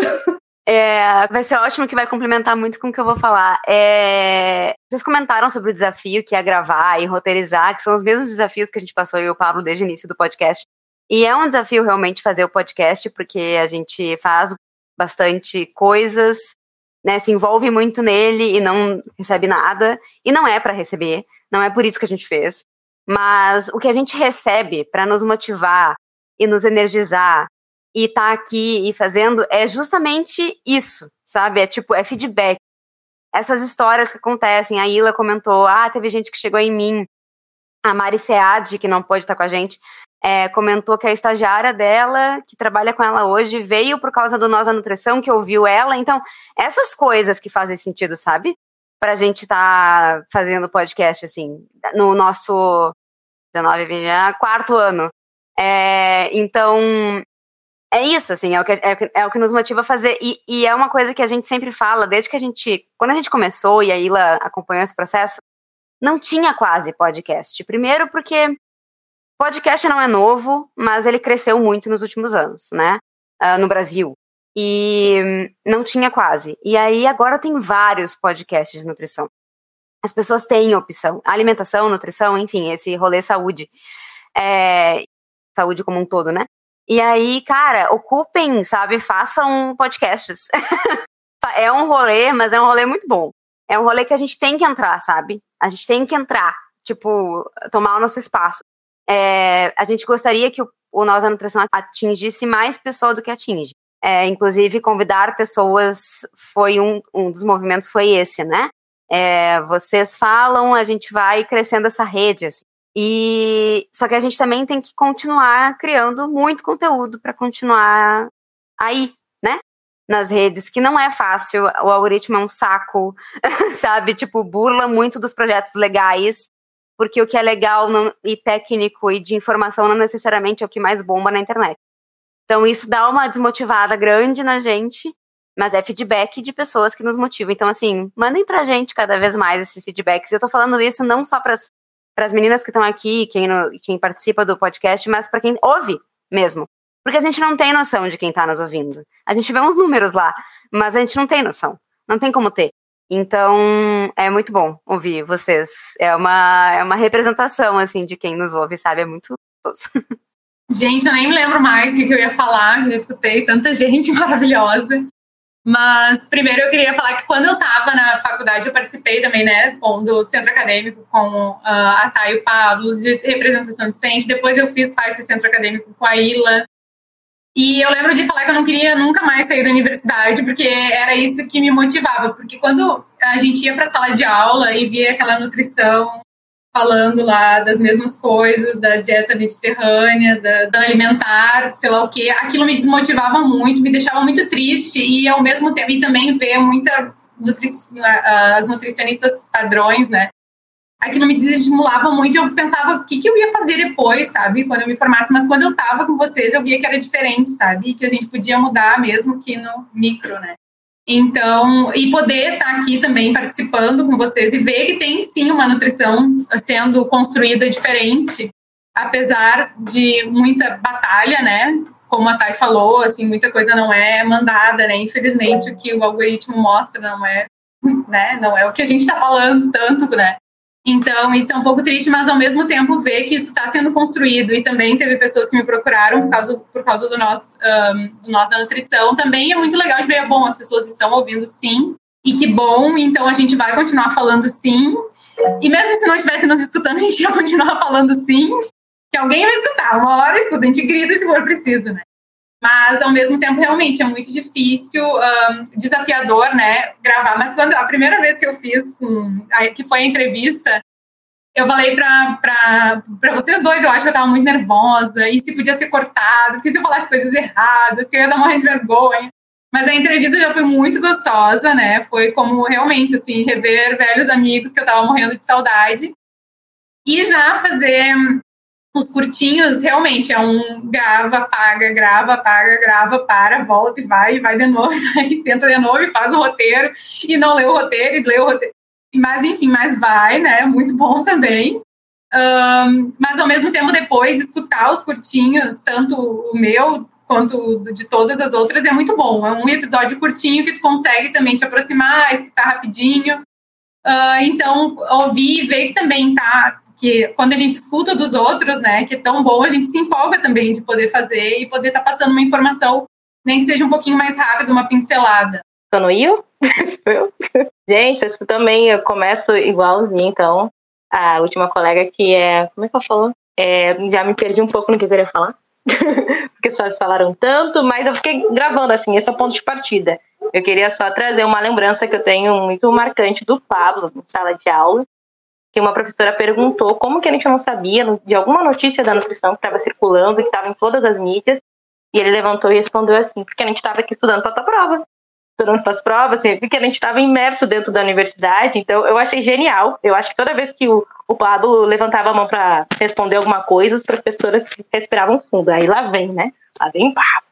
S4: É, vai ser ótimo que vai complementar muito com o que eu vou falar. É, vocês comentaram sobre o desafio que é gravar e roteirizar, que são os mesmos desafios que a gente passou eu e o Pablo desde o início do podcast. E é um desafio realmente fazer o podcast, porque a gente faz bastante coisas, né, se envolve muito nele e não recebe nada, e não é para receber, não é por isso que a gente fez. Mas o que a gente recebe para nos motivar e nos energizar e estar tá aqui e fazendo é justamente isso, sabe? É tipo, é feedback. Essas histórias que acontecem, a Ila comentou, ah, teve gente que chegou em mim, a Mari Sead, que não pode estar com a gente, é, comentou que a estagiária dela, que trabalha com ela hoje, veio por causa do Nós da Nutrição, que ouviu ela. Então, essas coisas que fazem sentido, sabe? Pra gente estar tá fazendo podcast, assim, no nosso 19, 20, ah, quarto ano. É, então, é isso, assim, é o, que, é, é, o que nos motiva a fazer. E, e, é uma coisa que a gente sempre fala, desde que a gente. Quando a gente começou e a Ila acompanhou esse processo, não tinha quase podcast. Primeiro, porque podcast não é novo, mas ele cresceu muito nos últimos anos, né? Uh, no Brasil. E não tinha quase. E aí agora tem vários podcasts de nutrição. As pessoas têm opção. Alimentação, nutrição, enfim, esse rolê saúde. É, saúde como um todo, né? E aí, cara, ocupem, sabe? Façam podcasts. <laughs> é um rolê, mas é um rolê muito bom. É um rolê que a gente tem que entrar, sabe? A gente tem que entrar, tipo, tomar o nosso espaço. É, a gente gostaria que o, o Nós da Nutrição atingisse mais pessoas do que atinge. É, inclusive, convidar pessoas foi um, um dos movimentos, foi esse, né? É, vocês falam, a gente vai crescendo essa rede. Assim. E só que a gente também tem que continuar criando muito conteúdo para continuar aí, né? Nas redes, que não é fácil. O algoritmo é um saco, <laughs> sabe? Tipo, burla muito dos projetos legais, porque o que é legal não, e técnico e de informação não necessariamente é o que mais bomba na internet. Então isso dá uma desmotivada grande na gente, mas é feedback de pessoas que nos motivam. Então, assim, mandem pra gente cada vez mais esses feedbacks. Eu tô falando isso não só para para as meninas que estão aqui, quem, no, quem participa do podcast, mas para quem ouve mesmo. Porque a gente não tem noção de quem está nos ouvindo. A gente vê uns números lá, mas a gente não tem noção. Não tem como ter. Então, é muito bom ouvir vocês. É uma, é uma representação, assim, de quem nos ouve, sabe? É muito gostoso. <laughs>
S9: Gente, eu nem me lembro mais o que eu ia falar. Eu escutei tanta <laughs> gente maravilhosa. Mas primeiro eu queria falar que quando eu estava na faculdade, eu participei também, né, do centro acadêmico com uh, a Thay e o Pablo, de representação docente. Depois eu fiz parte do centro acadêmico com a Ila. E eu lembro de falar que eu não queria nunca mais sair da universidade, porque era isso que me motivava. Porque quando a gente ia para a sala de aula e via aquela nutrição falando lá das mesmas coisas, da dieta mediterrânea, da, da alimentar, sei lá o que, aquilo me desmotivava muito, me deixava muito triste e ao mesmo tempo e também ver muita nutri as nutricionistas padrões, né? Aquilo me desestimulava muito, eu pensava o que, que eu ia fazer depois, sabe? Quando eu me formasse, mas quando eu tava com vocês, eu via que era diferente, sabe? Que a gente podia mudar mesmo que no micro, né? Então, e poder estar aqui também participando com vocês e ver que tem sim uma nutrição sendo construída diferente, apesar de muita batalha, né? Como a Thay falou, assim, muita coisa não é mandada, né? Infelizmente, o que o algoritmo mostra não é, né? Não é o que a gente está falando tanto, né? Então, isso é um pouco triste, mas ao mesmo tempo ver que isso está sendo construído e também teve pessoas que me procuraram por causa, por causa do, nosso, um, do da nutrição. Também é muito legal de ver, bom, as pessoas estão ouvindo sim, e que bom, então a gente vai continuar falando sim. E mesmo se não estivesse nos escutando, a gente ia continuar falando sim, que alguém vai escutar, uma hora escuta, a gente grita se for preciso, né? Mas, ao mesmo tempo, realmente é muito difícil, um, desafiador, né, gravar. Mas quando a primeira vez que eu fiz, com, que foi a entrevista, eu falei para vocês dois, eu acho que eu estava muito nervosa, e se podia ser cortado, porque se eu falasse coisas erradas, que eu ia dar morrer de <laughs> vergonha. Mas a entrevista já foi muito gostosa, né? Foi como realmente, assim, rever velhos amigos que eu estava morrendo de saudade. E já fazer os curtinhos realmente é um grava, paga, grava, paga, grava, para, volta e vai, e vai de novo, <laughs> e tenta de novo e faz o roteiro, e não lê o roteiro, e lê o roteiro. Mas enfim, mas vai, né? Muito bom também. Um, mas ao mesmo tempo, depois, escutar os curtinhos, tanto o meu quanto de todas as outras, é muito bom. É um episódio curtinho que tu consegue também te aproximar, escutar rapidinho. Uh, então, ouvir e ver que também tá. Que quando a gente escuta dos outros, né, que é tão bom, a gente se empolga também de poder fazer e poder estar tá passando uma informação, nem que seja um pouquinho mais rápido, uma pincelada.
S7: Tô no Io? <laughs> gente, eu também eu começo igualzinho, então. A última colega que é. Como é que ela falou? É, já me perdi um pouco no que eu queria falar. <laughs> porque vocês falaram tanto, mas eu fiquei gravando assim, esse é o ponto de partida. Eu queria só trazer uma lembrança que eu tenho muito marcante do Pablo, em sala de aula, que uma professora perguntou como que a gente não sabia de alguma notícia da nutrição que estava circulando, que estava em todas as mídias, e ele levantou e respondeu assim, porque a gente estava aqui estudando para a prova estudando para as provas, assim, porque a gente estava imerso dentro da universidade, então eu achei genial. Eu acho que toda vez que o, o Pablo levantava a mão para responder alguma coisa, as professoras respiravam fundo. Aí lá vem, né? Lá vem Pablo.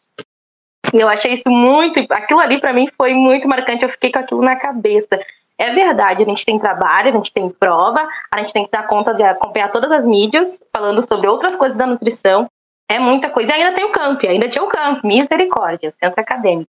S7: E eu achei isso muito. Aquilo ali para mim foi muito marcante, eu fiquei com aquilo na cabeça. É verdade, a gente tem trabalho, a gente tem prova, a gente tem que dar conta de acompanhar todas as mídias, falando sobre outras coisas da nutrição. É muita coisa. E ainda tem o camp, ainda tinha o camp, misericórdia, centro acadêmico.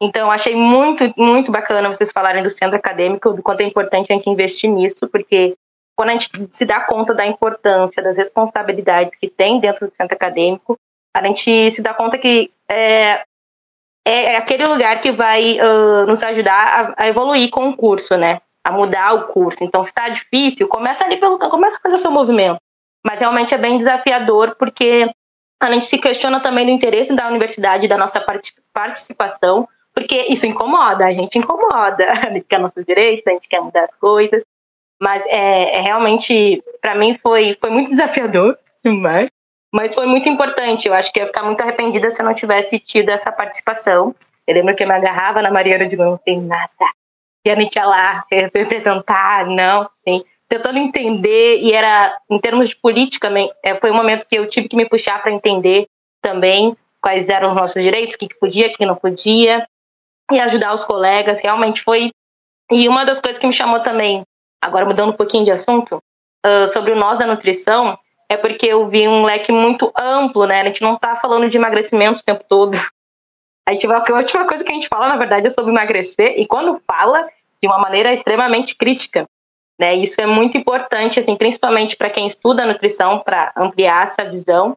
S7: Então, achei muito, muito bacana vocês falarem do centro acadêmico, do quanto é importante a gente investir nisso, porque quando a gente se dá conta da importância, das responsabilidades que tem dentro do centro acadêmico, a gente se dá conta que é, é aquele lugar que vai uh, nos ajudar a, a, evoluir com o curso, né? A mudar o curso. Então, se está difícil, começa ali pelo começa a fazer seu movimento. Mas realmente é bem desafiador, porque a gente se questiona também do interesse da universidade, da nossa participação, porque isso incomoda, a gente incomoda, <laughs> a gente quer nossos direitos, a gente quer mudar as coisas, mas é, é realmente, para mim, foi, foi muito desafiador <laughs> demais, mas foi muito importante. Eu acho que ia ficar muito arrependida se eu não tivesse tido essa participação. Eu lembro que eu me agarrava na Mariana de não sei nada, e ia lá representar, não, sim, tentando entender, e era, em termos de política, é, foi um momento que eu tive que me puxar para entender também quais eram os nossos direitos, o que, que podia, o que não podia, e ajudar os colegas. Realmente foi. E uma das coisas que me chamou também, agora mudando um pouquinho de assunto, uh, sobre o nós da nutrição, é porque eu vi um leque muito amplo, né? A gente não está falando de emagrecimento o tempo todo. A, gente, a última coisa que a gente fala, na verdade, é sobre emagrecer, e quando fala, de uma maneira extremamente crítica. Né? Isso é muito importante, assim, principalmente para quem estuda nutrição, para ampliar essa visão.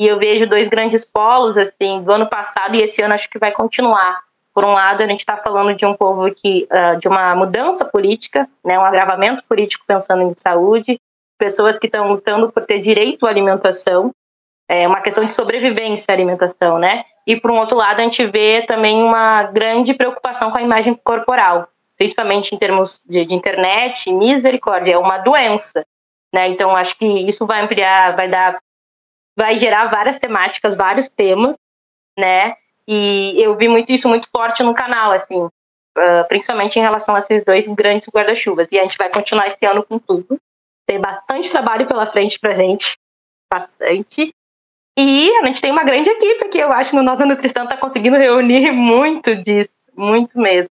S7: E eu vejo dois grandes polos, assim, do ano passado e esse ano acho que vai continuar. Por um lado, a gente está falando de um povo que, uh, de uma mudança política, né, um agravamento político pensando em saúde, pessoas que estão lutando por ter direito à alimentação, é uma questão de sobrevivência à alimentação, né? E por um outro lado, a gente vê também uma grande preocupação com a imagem corporal, principalmente em termos de, de internet, misericórdia, é uma doença, né? Então acho que isso vai ampliar, vai dar, vai gerar várias temáticas, vários temas, né? E eu vi muito isso muito forte no canal, assim, uh, principalmente em relação a esses dois grandes guarda-chuvas. E a gente vai continuar esse ano com tudo. Tem bastante trabalho pela frente pra gente. Bastante. E a gente tem uma grande equipe que eu acho no Nossa Nutrição está conseguindo reunir <laughs> muito disso, muito mesmo.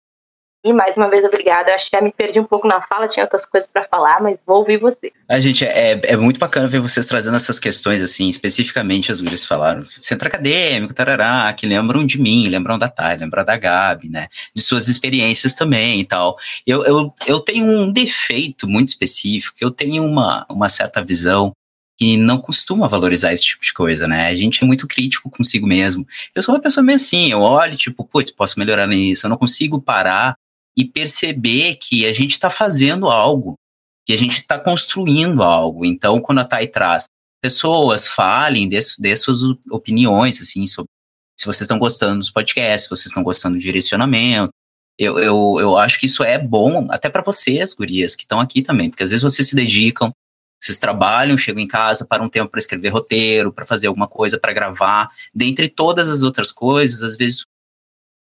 S7: E mais uma vez, obrigada. Acho que já me perdi um pouco na fala, tinha outras coisas para falar, mas vou ouvir você.
S5: A gente, é, é muito bacana ver vocês trazendo essas questões, assim, especificamente as gurias falaram. Centro acadêmico, tarará, que lembram de mim, lembram da Thay, lembram da Gabi, né? De suas experiências também e tal. Eu, eu, eu tenho um defeito muito específico, eu tenho uma, uma certa visão que não costuma valorizar esse tipo de coisa, né? A gente é muito crítico consigo mesmo. Eu sou uma pessoa meio assim, eu olho, tipo, putz, posso melhorar nisso, eu não consigo parar e perceber que a gente está fazendo algo, que a gente está construindo algo. Então, quando a Thay traz pessoas, falem, dê suas opiniões, assim, sobre se vocês estão gostando dos podcasts, se vocês estão gostando do direcionamento. Eu, eu, eu acho que isso é bom até para vocês, gurias, que estão aqui também, porque às vezes vocês se dedicam, vocês trabalham, chegam em casa para um tempo para escrever roteiro, para fazer alguma coisa, para gravar. Dentre todas as outras coisas, às vezes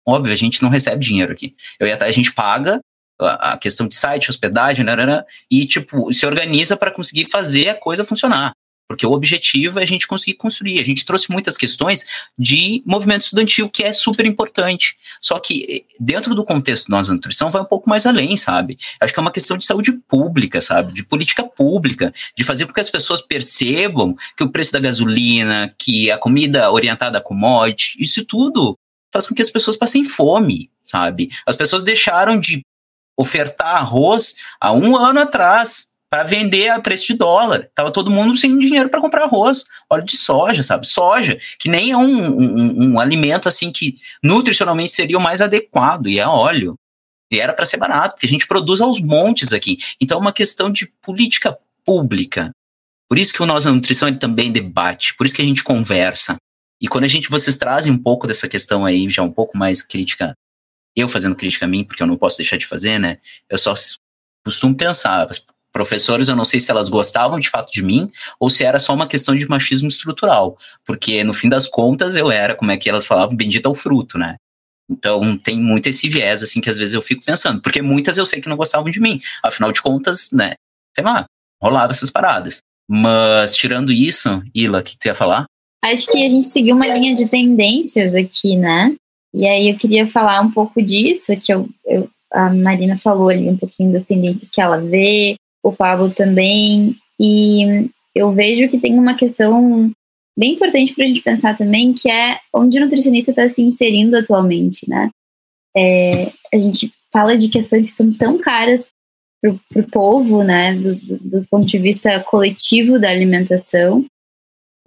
S5: Óbvio, a gente não recebe dinheiro aqui. Eu ia a gente paga a questão de site, hospedagem, né, né, né, e tipo, se organiza para conseguir fazer a coisa funcionar. porque o objetivo é a gente conseguir construir. A gente trouxe muitas questões de movimento estudantil, que é super importante. Só que eh, dentro do contexto da nossa nutrição vai um pouco mais além, sabe? Acho que é uma questão de saúde pública, sabe? De política pública, de fazer com que as pessoas percebam que o preço da gasolina, que a comida orientada a commodity, isso tudo faz com que as pessoas passem fome, sabe? As pessoas deixaram de ofertar arroz há um ano atrás para vender a preço de dólar. Tava todo mundo sem dinheiro para comprar arroz, óleo de soja, sabe? Soja, que nem é um, um, um alimento assim que nutricionalmente seria o mais adequado, e é óleo. E era para ser barato, porque a gente produz aos montes aqui. Então é uma questão de política pública. Por isso que o Nós na Nutrição ele também debate, por isso que a gente conversa. E quando a gente, vocês trazem um pouco dessa questão aí, já um pouco mais crítica, eu fazendo crítica a mim, porque eu não posso deixar de fazer, né? Eu só costumo pensar, professores, eu não sei se elas gostavam de fato de mim ou se era só uma questão de machismo estrutural, porque no fim das contas eu era, como é que elas falavam, bendita ao fruto, né? Então tem muito esse viés, assim, que às vezes eu fico pensando, porque muitas eu sei que não gostavam de mim, afinal de contas, né, sei lá, rolava essas paradas. Mas tirando isso, Ila, o que tu ia falar?
S10: Acho que a gente seguiu uma linha de tendências aqui, né? E aí eu queria falar um pouco disso, que eu, eu a Marina falou ali um pouquinho das tendências que ela vê, o Pablo também. E eu vejo que tem uma questão bem importante para a gente pensar também, que é onde o nutricionista está se inserindo atualmente, né? É, a gente fala de questões que são tão caras para o povo, né, do, do, do, ponto de vista coletivo da alimentação,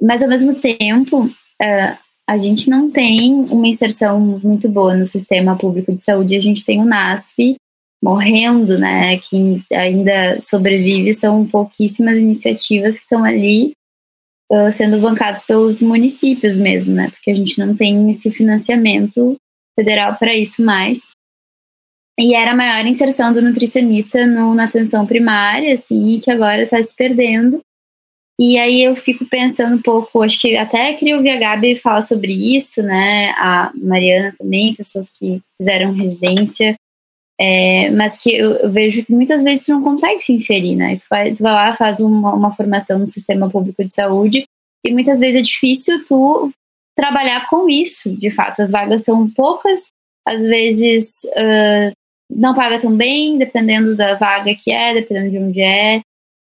S10: mas ao mesmo tempo uh, a gente não tem uma inserção muito boa no sistema público de saúde, a gente tem o NASF, morrendo, né? Que ainda sobrevive, são pouquíssimas iniciativas que estão ali uh, sendo bancadas pelos municípios mesmo, né? Porque a gente não tem esse financiamento federal para isso mais. E era a maior inserção do nutricionista no, na atenção primária, assim, que agora está se perdendo. E aí eu fico pensando um pouco, acho que até queria ouvir a Gabi falar sobre isso, né? A Mariana também, pessoas que fizeram residência é, mas que eu, eu, vejo que muitas vezes tu não consegue se inserir, né? Tu vai, tu vai lá, faz uma, uma, formação no sistema público de saúde e muitas vezes é difícil tu trabalhar com isso, de fato. As vagas são poucas, às vezes uh, não paga tão bem, dependendo da vaga que é, dependendo de onde é.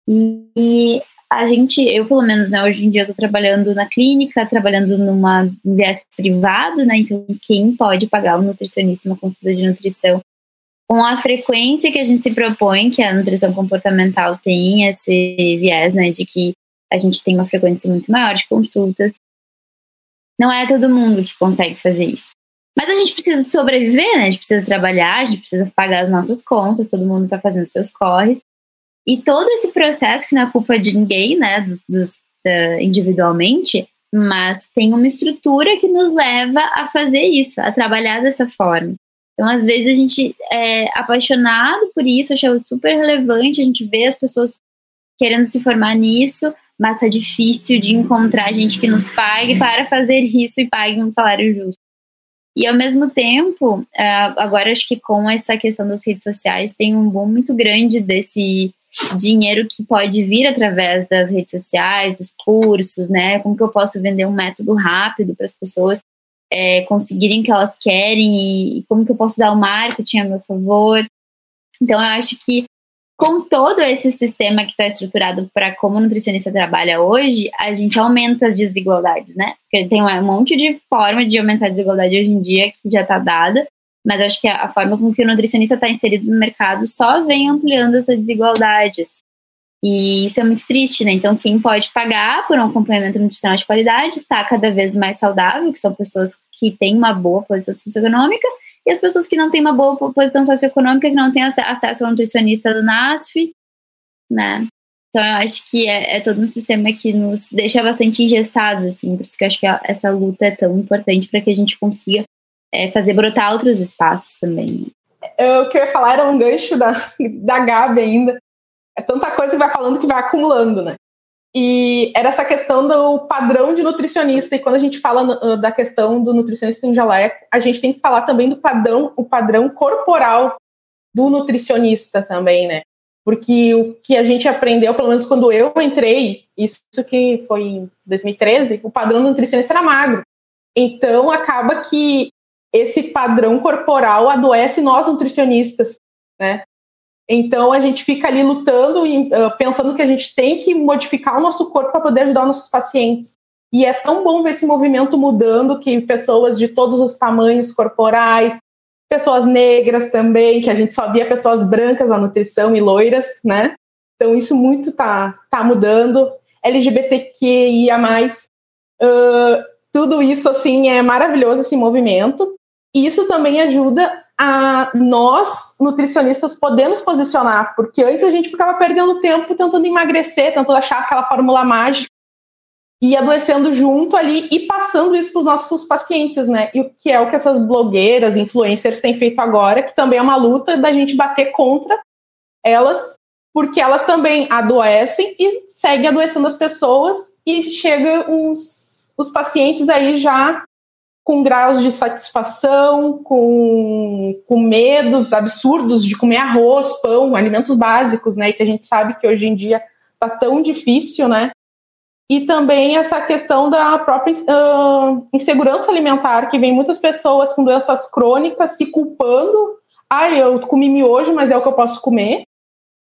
S10: E, e a gente, eu pelo menos, né, hoje em dia eu tô trabalhando na clínica, trabalhando numa viés privado, né? Então, quem pode pagar um nutricionista, uma consulta de nutrição com a frequência que a gente se propõe, que a nutrição comportamental tem esse viés, né, de que a gente tem uma frequência muito maior de consultas. Não é todo mundo que consegue fazer isso. Mas a gente precisa sobreviver, né? A gente precisa trabalhar, a gente precisa pagar as nossas contas, todo mundo está fazendo seus corres. E todo esse processo, que não é culpa de ninguém, né, uh, individualmente, mas tem uma estrutura que nos leva a fazer isso, a trabalhar dessa forma. Então, às vezes, a gente é apaixonado por isso, acha super relevante, a gente vê as pessoas querendo se formar nisso, mas tá difícil de encontrar gente que nos pague para fazer isso e pague um salário justo. E ao mesmo tempo, é, agora acho que com essa questão das redes sociais tem um boom muito grande desse dinheiro que pode vir através das redes sociais, dos cursos, né? Como que eu posso vender um método rápido para as pessoas é, conseguirem o que elas querem e, como que eu posso usar o marketing a meu favor. Então, eu acho que com todo esse sistema que está estruturado para como o nutricionista trabalha hoje, a gente aumenta as desigualdades, né? Porque tem um monte de forma de aumentar a desigualdade hoje em dia que já está dada, mas acho que a, forma com que o nutricionista está inserido no mercado só vem ampliando essa desigualdade. Assim. E isso é muito triste, né? Então, quem pode pagar por um acompanhamento nutricional de qualidade está cada vez mais saudável, que são pessoas que têm uma boa posição socioeconômica, e as pessoas que não têm uma boa posição socioeconômica, que não têm acesso ao nutricionista do NASF, né? Então, eu acho que é, é, todo um sistema que nos deixa bastante engessados, assim, por isso que eu acho que essa luta é tão importante para que a gente consiga é, fazer brotar outros espaços também.
S8: Eu, o que eu ia falar era um gancho da, da Gabi ainda, é tanta coisa que vai falando que vai acumulando, né? E era essa questão do padrão de nutricionista. E quando a gente fala uh, da questão do nutricionista em jaleco, a gente tem que falar também do padrão, o padrão corporal do nutricionista também, né? Porque o que a gente aprendeu, pelo menos quando eu entrei, isso que foi em 2013, o padrão do nutricionista era magro. Então acaba que esse padrão corporal adoece nós nutricionistas, né? Então a gente fica ali lutando e uh, pensando que a gente tem que modificar o nosso corpo para poder ajudar nossos pacientes. E é tão bom ver esse movimento mudando que pessoas de todos os tamanhos corporais, pessoas negras também, que a gente só via pessoas brancas na nutrição e loiras, né? Então isso muito tá, tá mudando. LGBTQIA+, uh, tudo isso, assim, é maravilhoso esse movimento. Isso também ajuda a nós, nutricionistas, poder nos posicionar, porque antes a gente ficava perdendo tempo tentando emagrecer, tentando achar aquela fórmula mágica e adoecendo junto ali e passando isso para os nossos pacientes, né? E o que é o que essas blogueiras, influencers têm feito agora, que também é uma luta da gente bater contra elas, porque elas também adoecem e seguem adoecendo as pessoas e chega uns os pacientes aí já com graus de satisfação, com, com medos absurdos de comer arroz, pão, alimentos básicos, né? Que a gente sabe que hoje em dia tá tão difícil, né? E também essa questão da própria uh, insegurança alimentar, que vem muitas pessoas com doenças crônicas se culpando. Ah, eu comi miojo, mas é o que eu posso comer.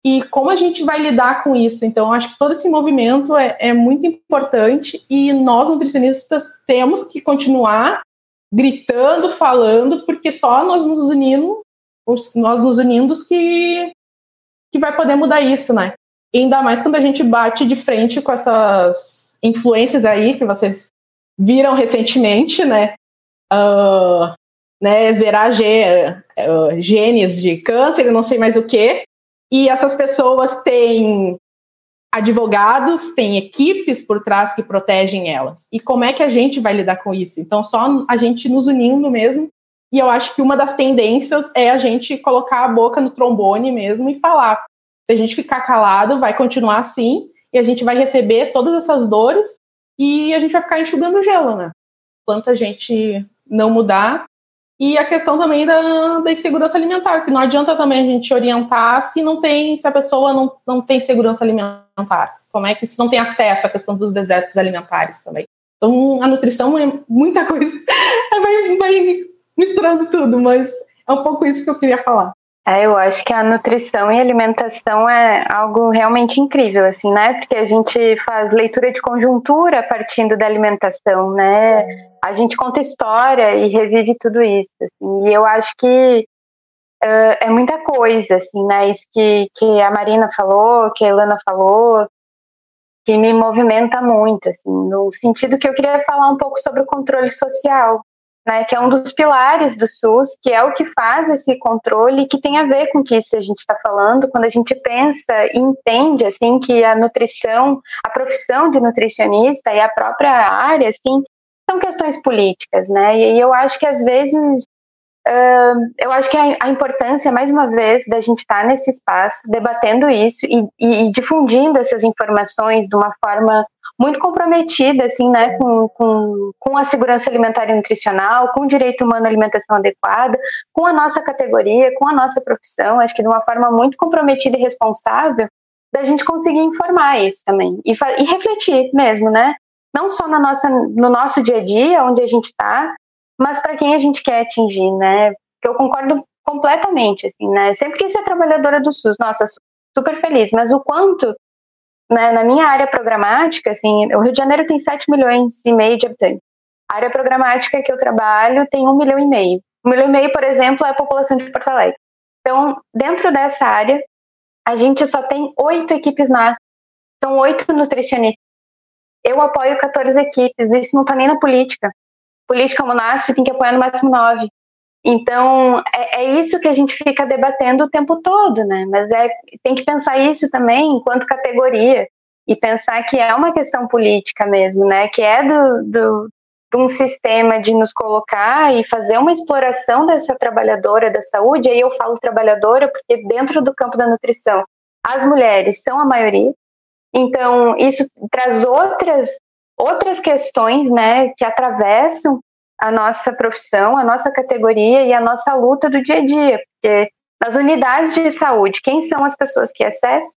S8: E como a gente vai lidar com isso? Então, acho que todo esse movimento é, é muito importante e nós, nutricionistas, temos que continuar gritando, falando, porque só nós nos unindo, nós nos unindo que, que vai poder mudar isso, né? Ainda mais quando a gente bate de frente com essas influências aí que vocês viram recentemente, né? Uh, né zerar uh, genes de câncer, não sei mais o que. E essas pessoas têm advogados, têm equipes por trás que protegem elas. E como é que a gente vai lidar com isso? Então, só a gente nos unindo mesmo. E eu acho que uma das tendências é a gente colocar a boca no trombone mesmo e falar. Se a gente ficar calado, vai continuar assim, e a gente vai receber todas essas dores e a gente vai ficar enxugando gelo, né? Enquanto a gente não mudar. E a questão também da, da insegurança alimentar, que não adianta também a gente orientar se não tem, se a pessoa não, não tem segurança alimentar. Como é que se não tem acesso à questão dos desertos alimentares também. Então, a nutrição é muita coisa. <laughs> vai, vai misturando tudo, mas é um pouco isso que eu queria falar.
S11: É, eu acho que a nutrição e alimentação é algo realmente incrível, assim, né? Porque a gente faz leitura de conjuntura partindo da alimentação, né? A gente conta história e revive tudo isso, assim, e eu acho que uh, é muita coisa, assim, né? Isso que, que a Marina falou, que a Elana falou, que me movimenta muito, assim, no sentido que eu queria falar um pouco sobre o controle social, né, que é um dos pilares do SUS, que é o que faz esse controle, que tem a ver com o que a gente está falando, quando a gente pensa e entende assim que a nutrição, a profissão de nutricionista e a própria área, assim, são questões políticas, né? E eu acho que às vezes Uh, eu acho que a, a, importância, mais uma vez, da gente estar tá nesse espaço, debatendo isso e, e, e, difundindo essas informações de uma forma muito comprometida, assim, né, com, com, com a segurança alimentar e nutricional, com o direito humano à alimentação adequada, com a nossa categoria, com a nossa profissão, acho que de uma forma muito comprometida e responsável, da gente conseguir informar isso também e, e refletir mesmo, né? Não só na nossa, no nosso dia a dia, onde a gente está, mas para quem a gente quer atingir, né? Que eu concordo completamente, assim, né? Sempre quis ser trabalhadora do SUS, nossa, super feliz, mas o quanto né, na minha área programática, assim, o Rio de Janeiro tem 7 milhões e meio de habitantes. A área programática que eu trabalho tem 1 milhão e meio. 1 milhão e meio, por exemplo, é a população de Porto Alegre. Então, dentro dessa área, a gente só tem oito equipes NAS. São oito nutricionistas. Eu apoio 14 equipes, isso não está nem na política. Política Monasf tem que apoiar no máximo nove. Então, é, é, isso que a gente fica debatendo o tempo todo, né? Mas é, tem que pensar isso também enquanto categoria e pensar que é uma questão política mesmo, né? Que é do, do, de um sistema de nos colocar e fazer uma exploração dessa trabalhadora da saúde. Aí eu falo trabalhadora porque dentro do campo da nutrição as mulheres são a maioria. Então, isso traz outras outras questões, né, que atravessam a nossa profissão, a nossa categoria e a nossa luta do dia a dia, porque nas unidades de saúde, quem são as pessoas que acessam?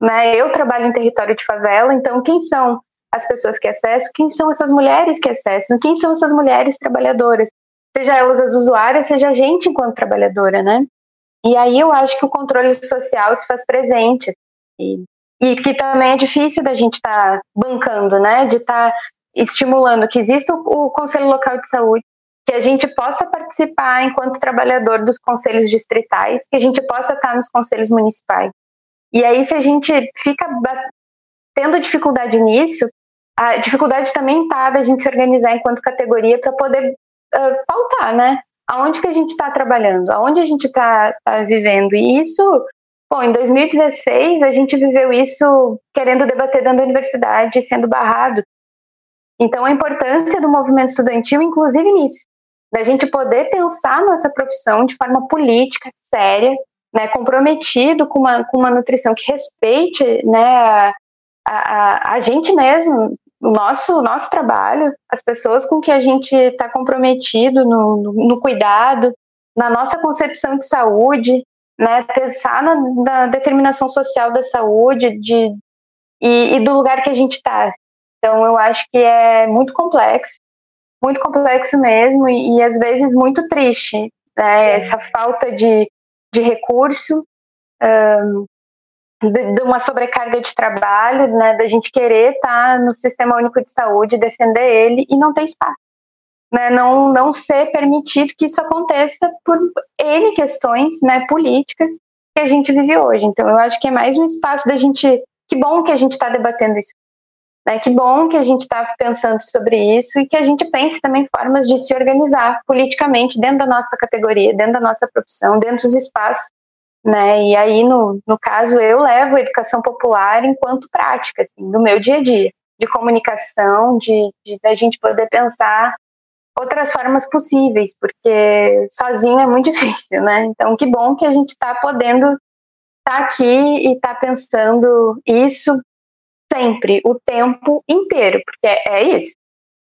S11: Né? Eu trabalho em território de favela, então quem são as pessoas que acessam? Quem são essas mulheres que acessam? Quem são essas mulheres trabalhadoras? Seja elas as usuárias, seja a gente enquanto trabalhadora, né? E aí eu acho que o controle social se faz presente. E, e que também é difícil da gente estar tá bancando, né? De estar tá estimulando que exista o, Conselho Local de Saúde, que a gente possa participar enquanto trabalhador dos conselhos distritais, que a gente possa estar nos conselhos municipais. E aí, se a gente fica tendo dificuldade nisso, a dificuldade também está da gente se organizar enquanto categoria para poder uh, pautar, né? Aonde que a gente está trabalhando, aonde a gente está tá vivendo. E isso, bom, em 2016 a gente viveu isso querendo debater dentro da universidade, sendo barrado. Então, a importância do movimento estudantil, inclusive nisso, da gente poder pensar nossa profissão de forma política, séria, né, comprometido com uma, com uma nutrição que respeite né, a, a, a gente mesmo, o nosso, nosso trabalho, as pessoas com que a gente está comprometido no, no, no, cuidado, na nossa concepção de saúde, né, pensar na, na determinação social da saúde de, e, e do lugar que a gente está. Então, eu acho que é muito complexo, muito complexo mesmo, e, e às vezes muito triste, né? Essa falta de, de recurso, um, de, de, uma sobrecarga de trabalho, né? Da gente querer estar tá no Sistema Único de Saúde, defender ele, e não ter espaço. Né, não, não ser permitido que isso aconteça por N questões né, políticas que a gente vive hoje. Então, eu acho que é mais um espaço da gente. Que bom que a gente está debatendo isso né? Que bom que a gente está pensando sobre isso e que a gente pense também formas de se organizar politicamente dentro da nossa categoria, dentro da nossa profissão, dentro dos espaços. Né? E aí, no, no caso, eu levo a educação popular enquanto prática, assim, do meu dia a dia, de comunicação, de, de a gente poder pensar outras formas possíveis, porque sozinho é muito <laughs> difícil, né? Então, que bom que a gente está podendo estar tá aqui e estar tá pensando isso sempre, o tempo inteiro, porque é, é isso.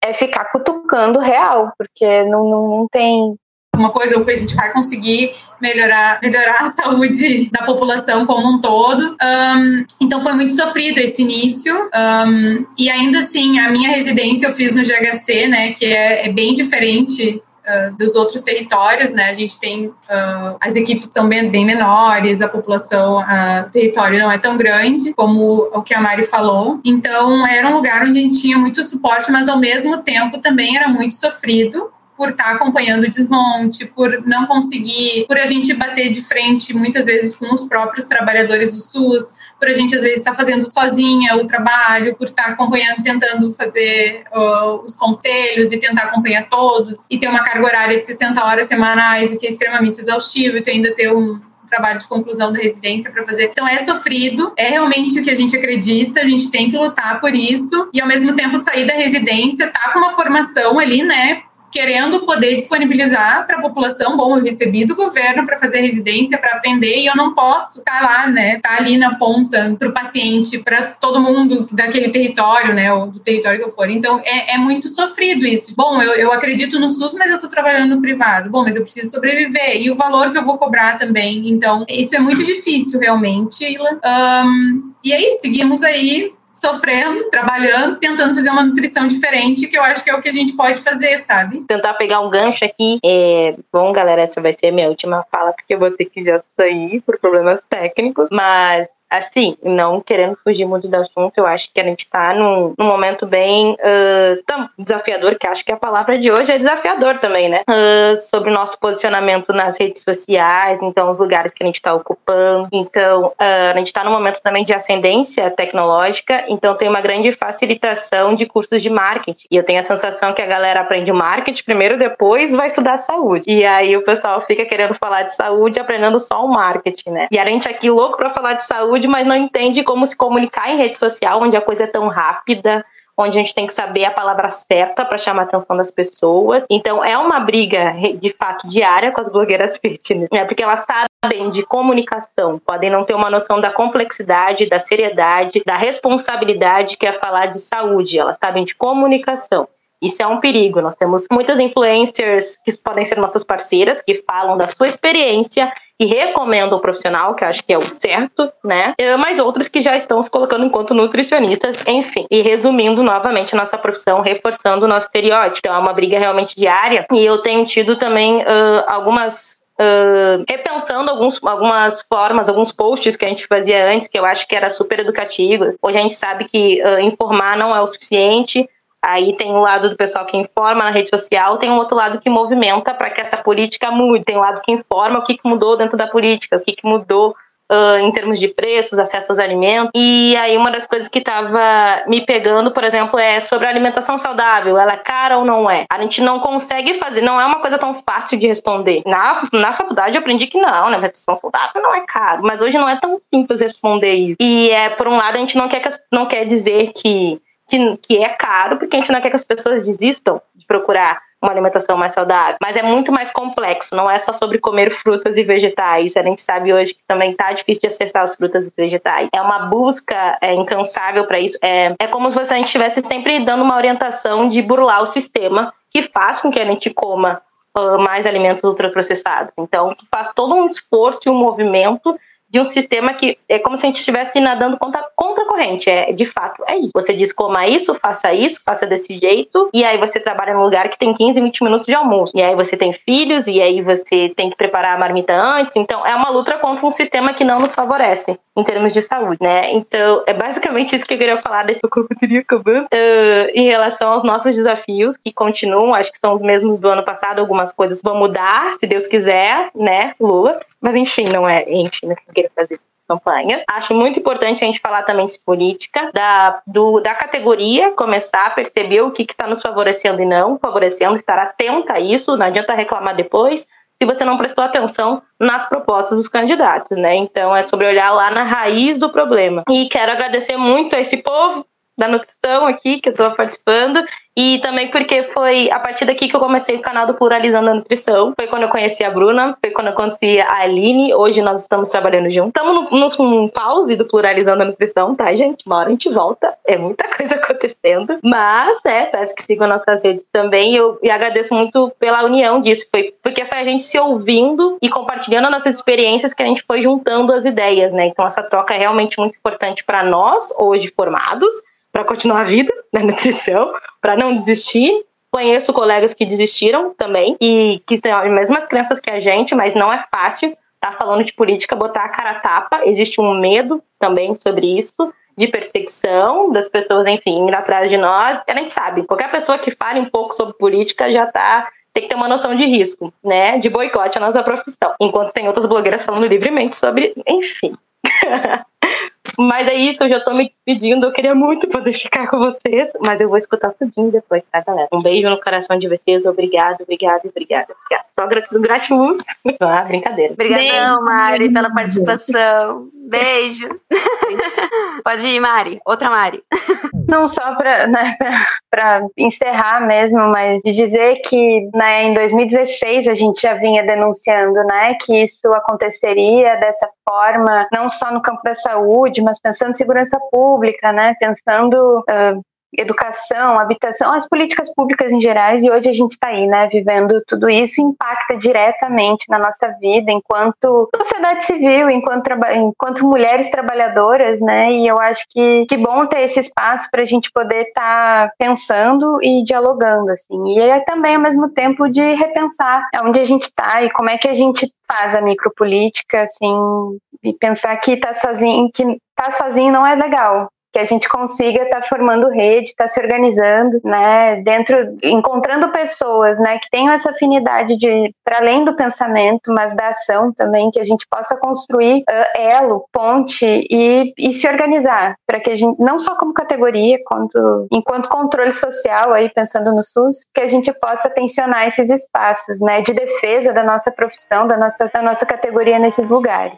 S11: É ficar cutucando real, porque não, não, não tem
S9: uma coisa que a gente vai conseguir melhorar, melhorar a saúde da população como um todo. Um, então foi muito sofrido esse início. Um, e ainda assim, a minha residência eu fiz no GHC, né? Que é, é bem diferente uh, dos outros territórios, né? A gente tem uh, as equipes são bem, bem menores, a população, o território não é tão grande como o que a Mari falou. Então era um lugar onde a gente tinha muito suporte, mas ao mesmo tempo também era muito sofrido por estar tá acompanhando o desmonte, por não conseguir, por a gente bater de frente muitas vezes com os próprios trabalhadores do SUS, por a gente às vezes estar tá fazendo sozinha o trabalho, por estar tá acompanhando, tentando fazer uh, os conselhos e tentar acompanhar todos, e ter uma carga horária de 60 horas semanais, o que é extremamente exaustivo, e ainda ter um trabalho de conclusão da residência para fazer. Então é sofrido, é realmente o que a gente acredita, a gente tem que lutar por isso e ao mesmo tempo sair da residência, tá com uma formação ali, né, querendo poder disponibilizar para a população, bom, eu recebi do governo para fazer residência, para aprender, e eu não posso estar tá lá, né, estar tá ali na ponta para o paciente, para todo mundo daquele território, né, ou do território que eu for. Então, é, é muito sofrido isso. Bom, eu, eu acredito no SUS, mas eu estou trabalhando no privado. Bom, mas eu preciso sobreviver. E o valor que eu vou cobrar também. Então, isso é muito difícil, realmente. Um, e aí, seguimos aí sofrendo, trabalhando, tentando fazer uma nutrição diferente, que eu acho que é o que a gente pode fazer, sabe?
S11: Tentar pegar um gancho aqui. É... Bom, galera, essa vai ser a minha última fala, porque eu vou ter que já sair por problemas técnicos, mas assim, não querendo fugir muito do assunto, eu acho que a gente está num, num, momento bem uh, desafiador, que acho que a palavra de hoje é desafiador também, né? Uh, sobre o nosso posicionamento nas redes sociais, então os lugares que a gente está ocupando. Então, uh, a gente está num momento também de ascendência tecnológica, então tem uma grande facilitação de cursos de marketing. E eu tenho a sensação que a galera aprende marketing primeiro, depois vai estudar saúde. E aí o pessoal fica querendo falar de saúde aprendendo só o marketing, né? E a gente aqui louco para falar de saúde mas não entende como se comunicar em rede social, onde a coisa é tão rápida, onde a gente tem que saber a palavra certa para chamar a atenção das pessoas. Então, é uma briga, de fato, diária com as blogueiras <laughs> fitness, né? Porque elas sabem de comunicação, podem não ter uma noção da complexidade, da seriedade, da responsabilidade que é falar de saúde. Elas sabem de comunicação. Isso é um perigo. Nós temos muitas influencers que podem ser nossas parceiras, que falam da sua experiência
S7: que recomendam o profissional, que acho que é o certo, né? Mas outras que já estão se colocando enquanto nutricionistas, enfim. E resumindo novamente a nossa profissão, reforçando o nosso estereótipo. Então, é uma briga realmente diária. E eu tenho tido também uh, algumas Uh, repensando alguns, algumas formas, alguns posts que a gente fazia antes, que eu acho que era super educativo. Hoje a gente sabe que uh, informar não é o suficiente. Aí tem o lado do pessoal que informa na rede social, tem um outro lado que movimenta para que essa política mude. Tem o um lado que informa o que, que mudou dentro da política, o que, que mudou uh, em termos de preços, acesso aos alimentos. E aí uma das coisas que estava me pegando, por exemplo, é sobre a alimentação saudável. Ela é cara ou não é? A gente não consegue fazer, não é uma coisa tão fácil de responder. Na, na faculdade eu aprendi que não, né? Alimentação saudável não é caro, mas hoje não é tão simples responder isso. E é, por um lado, a gente não quer, que, não quer dizer que, que, que é caro, porque a gente não quer que as pessoas desistam de procurar uma alimentação mais saudável. Mas é muito mais complexo, não é só sobre comer frutas e vegetais. A gente sabe hoje que também está difícil de acertar as frutas e vegetais. É uma busca é, incansável para isso. É, é como se a gente estivesse sempre dando uma orientação de burlar o sistema que faz com que a gente coma uh, mais alimentos ultraprocessados. Então, faz todo um esforço e um movimento de um sistema que é como se a gente estivesse nadando contra, contra a corrente. É, de fato, é isso. Você diz coma isso, faça isso, faça desse jeito, e aí você trabalha num lugar que tem 15, 20 minutos de almoço. E aí você tem filhos, e aí você tem que preparar a marmita antes. Então, é uma luta contra um sistema que não nos favorece em termos de saúde, né? Então, é basicamente isso que eu queria falar desse corpo acabando uh, em relação aos nossos desafios, que continuam, acho que são os mesmos do ano passado, algumas coisas vão mudar, se Deus quiser, né, Lula? Mas enfim, não é, enfim, não queria fazer campanha. Acho muito importante a gente falar também de política, da, do, da categoria, começar a perceber o que está nos favorecendo e não favorecendo, estar atenta a isso, não adianta reclamar depois, se você não prestou atenção nas propostas dos candidatos, né? Então é sobre olhar lá na raiz do problema. E quero agradecer muito a esse povo da nutrição aqui que eu estou participando e também porque foi a partir daqui que eu comecei o canal do Pluralizando a Nutrição. Foi quando eu conheci a Bruna, foi quando eu conheci a Aline. Hoje nós estamos trabalhando juntos. Estamos no pause do Pluralizando a Nutrição, tá, gente? Uma hora a gente volta. É muita <laughs> coisa acontecendo. Mas, é, peço que sigam nossas redes também. Eu, e agradeço muito pela união disso. Foi porque foi a gente se ouvindo e compartilhando nossas experiências que a gente foi juntando as ideias, né? Então essa troca é realmente muito importante para nós, hoje formados, para continuar a vida na nutrição, para não desistir. Conheço colegas que desistiram também e que têm as mesmas crenças que a gente, mas não é fácil tá falando de política botar a cara a tapa. Existe um medo também sobre isso, de perseguição das pessoas, enfim, indo atrás de nós. A gente sabe, qualquer pessoa que fale um pouco sobre política já tá tem que ter uma noção de risco, né? De boicote à nossa profissão. Enquanto tem outras blogueiras falando livremente sobre, enfim. <laughs> Mas é isso, eu já tô me despedindo. Eu queria muito poder ficar com vocês, mas eu vou escutar tudinho depois, tá, galera? Um beijo no coração de vocês. Obrigado, obrigado, obrigada. Só gratiluz, gratiluz. Ah, brincadeira.
S4: Obrigadão, Mari, pela participação. Beijo. <laughs> Pode ir, Mari. Outra Mari.
S11: Não só para né, encerrar mesmo, mas de dizer que né, em 2016 a gente já vinha denunciando né, que isso aconteceria dessa forma, não só no campo da saúde, mas pensando em segurança pública, né, pensando uh, educação, habitação, as políticas públicas em gerais, e hoje a gente está aí, né, vivendo tudo isso, impacta diretamente na nossa vida enquanto sociedade civil, enquanto, enquanto mulheres trabalhadoras, né, e eu acho que que bom ter esse espaço para a gente poder estar tá pensando e dialogando, assim, e é também ao mesmo tempo de repensar onde a gente está e como é que a gente faz a micropolítica, assim, e pensar que tá sozinho, que tá sozinho não é legal, que a gente consiga estar tá formando rede, estar tá se organizando, né, dentro, encontrando pessoas, né, que tenham essa afinidade de, para além do pensamento, mas da ação também, que a gente possa construir uh, elo, ponte e, e se organizar, para que a gente, não só como categoria, quanto, enquanto controle social, aí pensando no SUS, que a gente possa tensionar esses espaços, né, de defesa da nossa profissão, da nossa, da nossa categoria nesses lugares.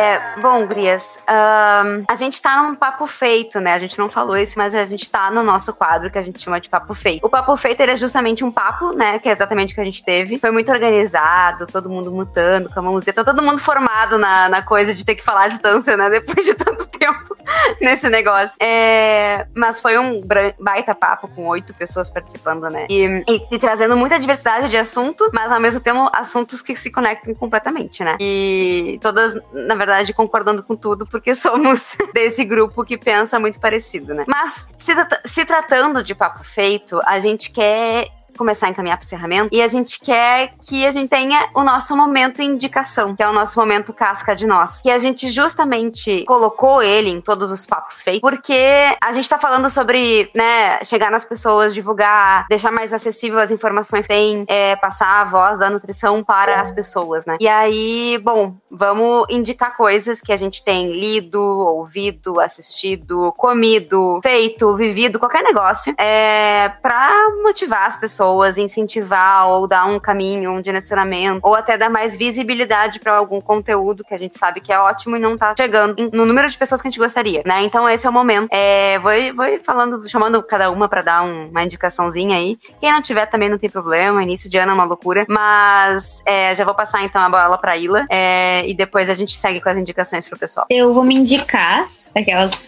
S4: É, bom, Grias, uh, a gente tá num papo feito, né? A gente não falou isso, mas a gente tá no nosso quadro que a gente chama de papo feito. O papo feito ele é justamente um papo, né? Que é exatamente o que a gente teve. Foi muito organizado, todo mundo mutando com a mãozinha. Tá todo mundo formado na, na coisa de ter que falar à distância, né? <laughs> Depois de tanto tempo <laughs> nesse negócio. É, mas foi um baita papo com oito pessoas participando, né? E, e, e, trazendo muita diversidade de assunto, mas ao mesmo tempo assuntos que se conectam completamente, né? E todas, na verdade, concordando com tudo, porque <laughs> somos desse grupo que pensa muito parecido, né? Mas se, se tratando de papo feito, a gente quer começar a encaminhar para o encerramento. E a gente quer que a gente tenha o nosso momento indicação, que é o nosso momento casca de nós. Que a gente justamente colocou ele em todos os papos feitos, porque a gente está falando sobre, né, chegar nas pessoas, divulgar, deixar mais acessível as informações que tem, é, passar a voz da nutrição para as pessoas, né? E aí, bom, vamos indicar coisas que a gente tem lido, ouvido, assistido, comido, feito, vivido, qualquer negócio, é, para motivar as pessoas pessoas, incentivar ou dar um caminho, um direcionamento, ou até dar mais visibilidade para algum conteúdo que a gente sabe que é ótimo e não tá chegando no número de pessoas que a gente gostaria, né? Então esse é o momento. É, vou, vou falando, chamando cada uma para dar um, uma indicaçãozinha aí. Quem não tiver também não tem problema, início de ano é uma loucura, mas é, já vou passar então a bola pra Ila é, e depois a gente segue com as indicações pro pessoal.
S10: Eu vou me indicar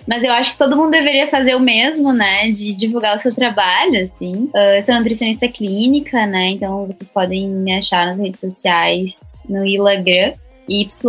S10: Mas eu acho que todo mundo deveria fazer o mesmo, né? De divulgar o seu trabalho, assim. Uh, eu sou nutricionista clínica, né? Então vocês podem me achar nas redes sociais no Ilagram. Y-L-A-G-R-A-M.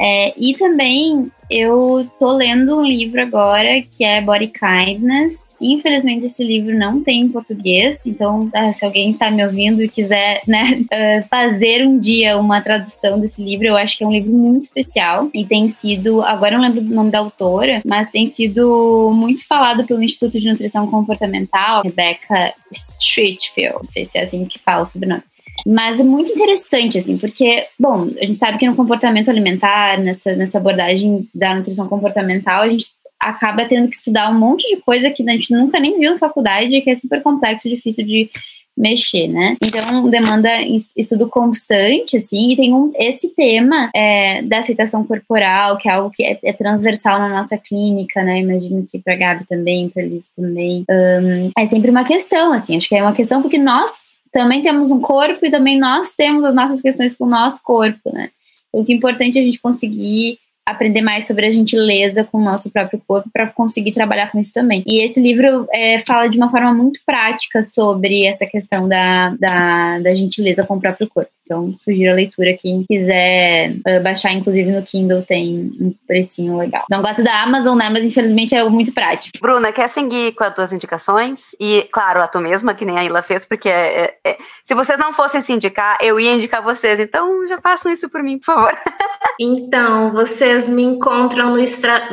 S10: É, e também eu tô lendo um livro agora que é Body Kindness. Infelizmente, esse livro não tem em português, então ah, se alguém tá me ouvindo e quiser né, uh, <laughs> fazer um dia uma tradução desse livro, eu acho que é um livro muito especial e tem sido, agora eu não lembro o nome da autora, mas tem sido muito falado pelo Instituto de Nutrição Comportamental, Rebecca Streetfield, não sei se é assim que fala sobre o nome. Mas é muito interessante, assim, porque, bom, a gente sabe que no comportamento alimentar, nessa, nessa abordagem da nutrição comportamental, a gente acaba tendo que estudar um monte de coisa que a gente nunca nem viu na faculdade, que é super complexo difícil de mexer, né? Então demanda estudo constante, assim, e tem um, esse tema é, da aceitação corporal, que é algo que é, é, transversal na nossa clínica, né? Imagino que para Gabi também, para Liz também. Um, é sempre uma questão, assim, acho que é uma questão porque nós também temos um corpo e também nós temos as nossas questões com o nosso corpo, né? O que é importante é a gente conseguir aprender mais sobre a gentileza com o nosso próprio corpo para conseguir trabalhar com isso também. E esse livro é, fala de uma forma muito prática sobre essa questão da, da, da gentileza com o próprio corpo. Então, sugiro a leitura. Quem quiser uh, baixar, inclusive no Kindle, tem um precinho legal. Não gosto da Amazon, né? Mas infelizmente é muito prático.
S4: Bruna, quer seguir com as tuas indicações? E, claro, a tu mesma, que nem a Ila fez, porque é, é, é, se vocês não fossem se indicar, eu ia indicar vocês. Então, já façam isso por mim, por favor. <laughs>
S6: então, vocês me encontram no,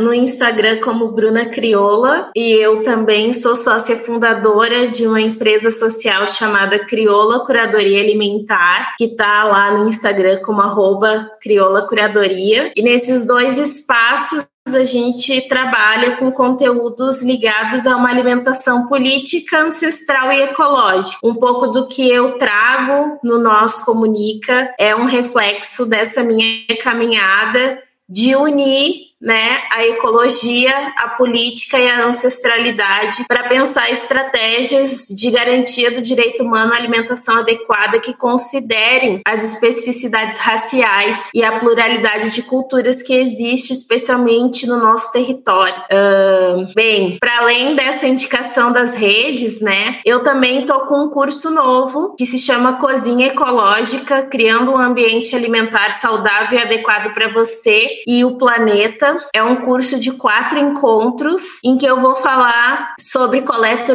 S6: no Instagram como Bruna Crioula. E eu também sou sócia fundadora de uma empresa social chamada Crioula Curadoria Alimentar, que está lá no Instagram como arroba Crioula Curadoria. E nesses dois espaços a gente trabalha com conteúdos ligados a uma alimentação política, ancestral e ecológica. Um pouco do que eu trago no Nós Comunica é um reflexo dessa minha caminhada de unir né, a ecologia, a política e a ancestralidade para pensar estratégias de garantia do direito humano à alimentação adequada que considerem as especificidades raciais e a pluralidade de culturas que existe, especialmente no nosso território. Uh, bem, para além dessa indicação das redes, né, eu também estou com um curso novo que se chama Cozinha Ecológica, criando um ambiente alimentar saudável e adequado para você e o planeta é um curso de quatro encontros em que eu vou falar sobre coleta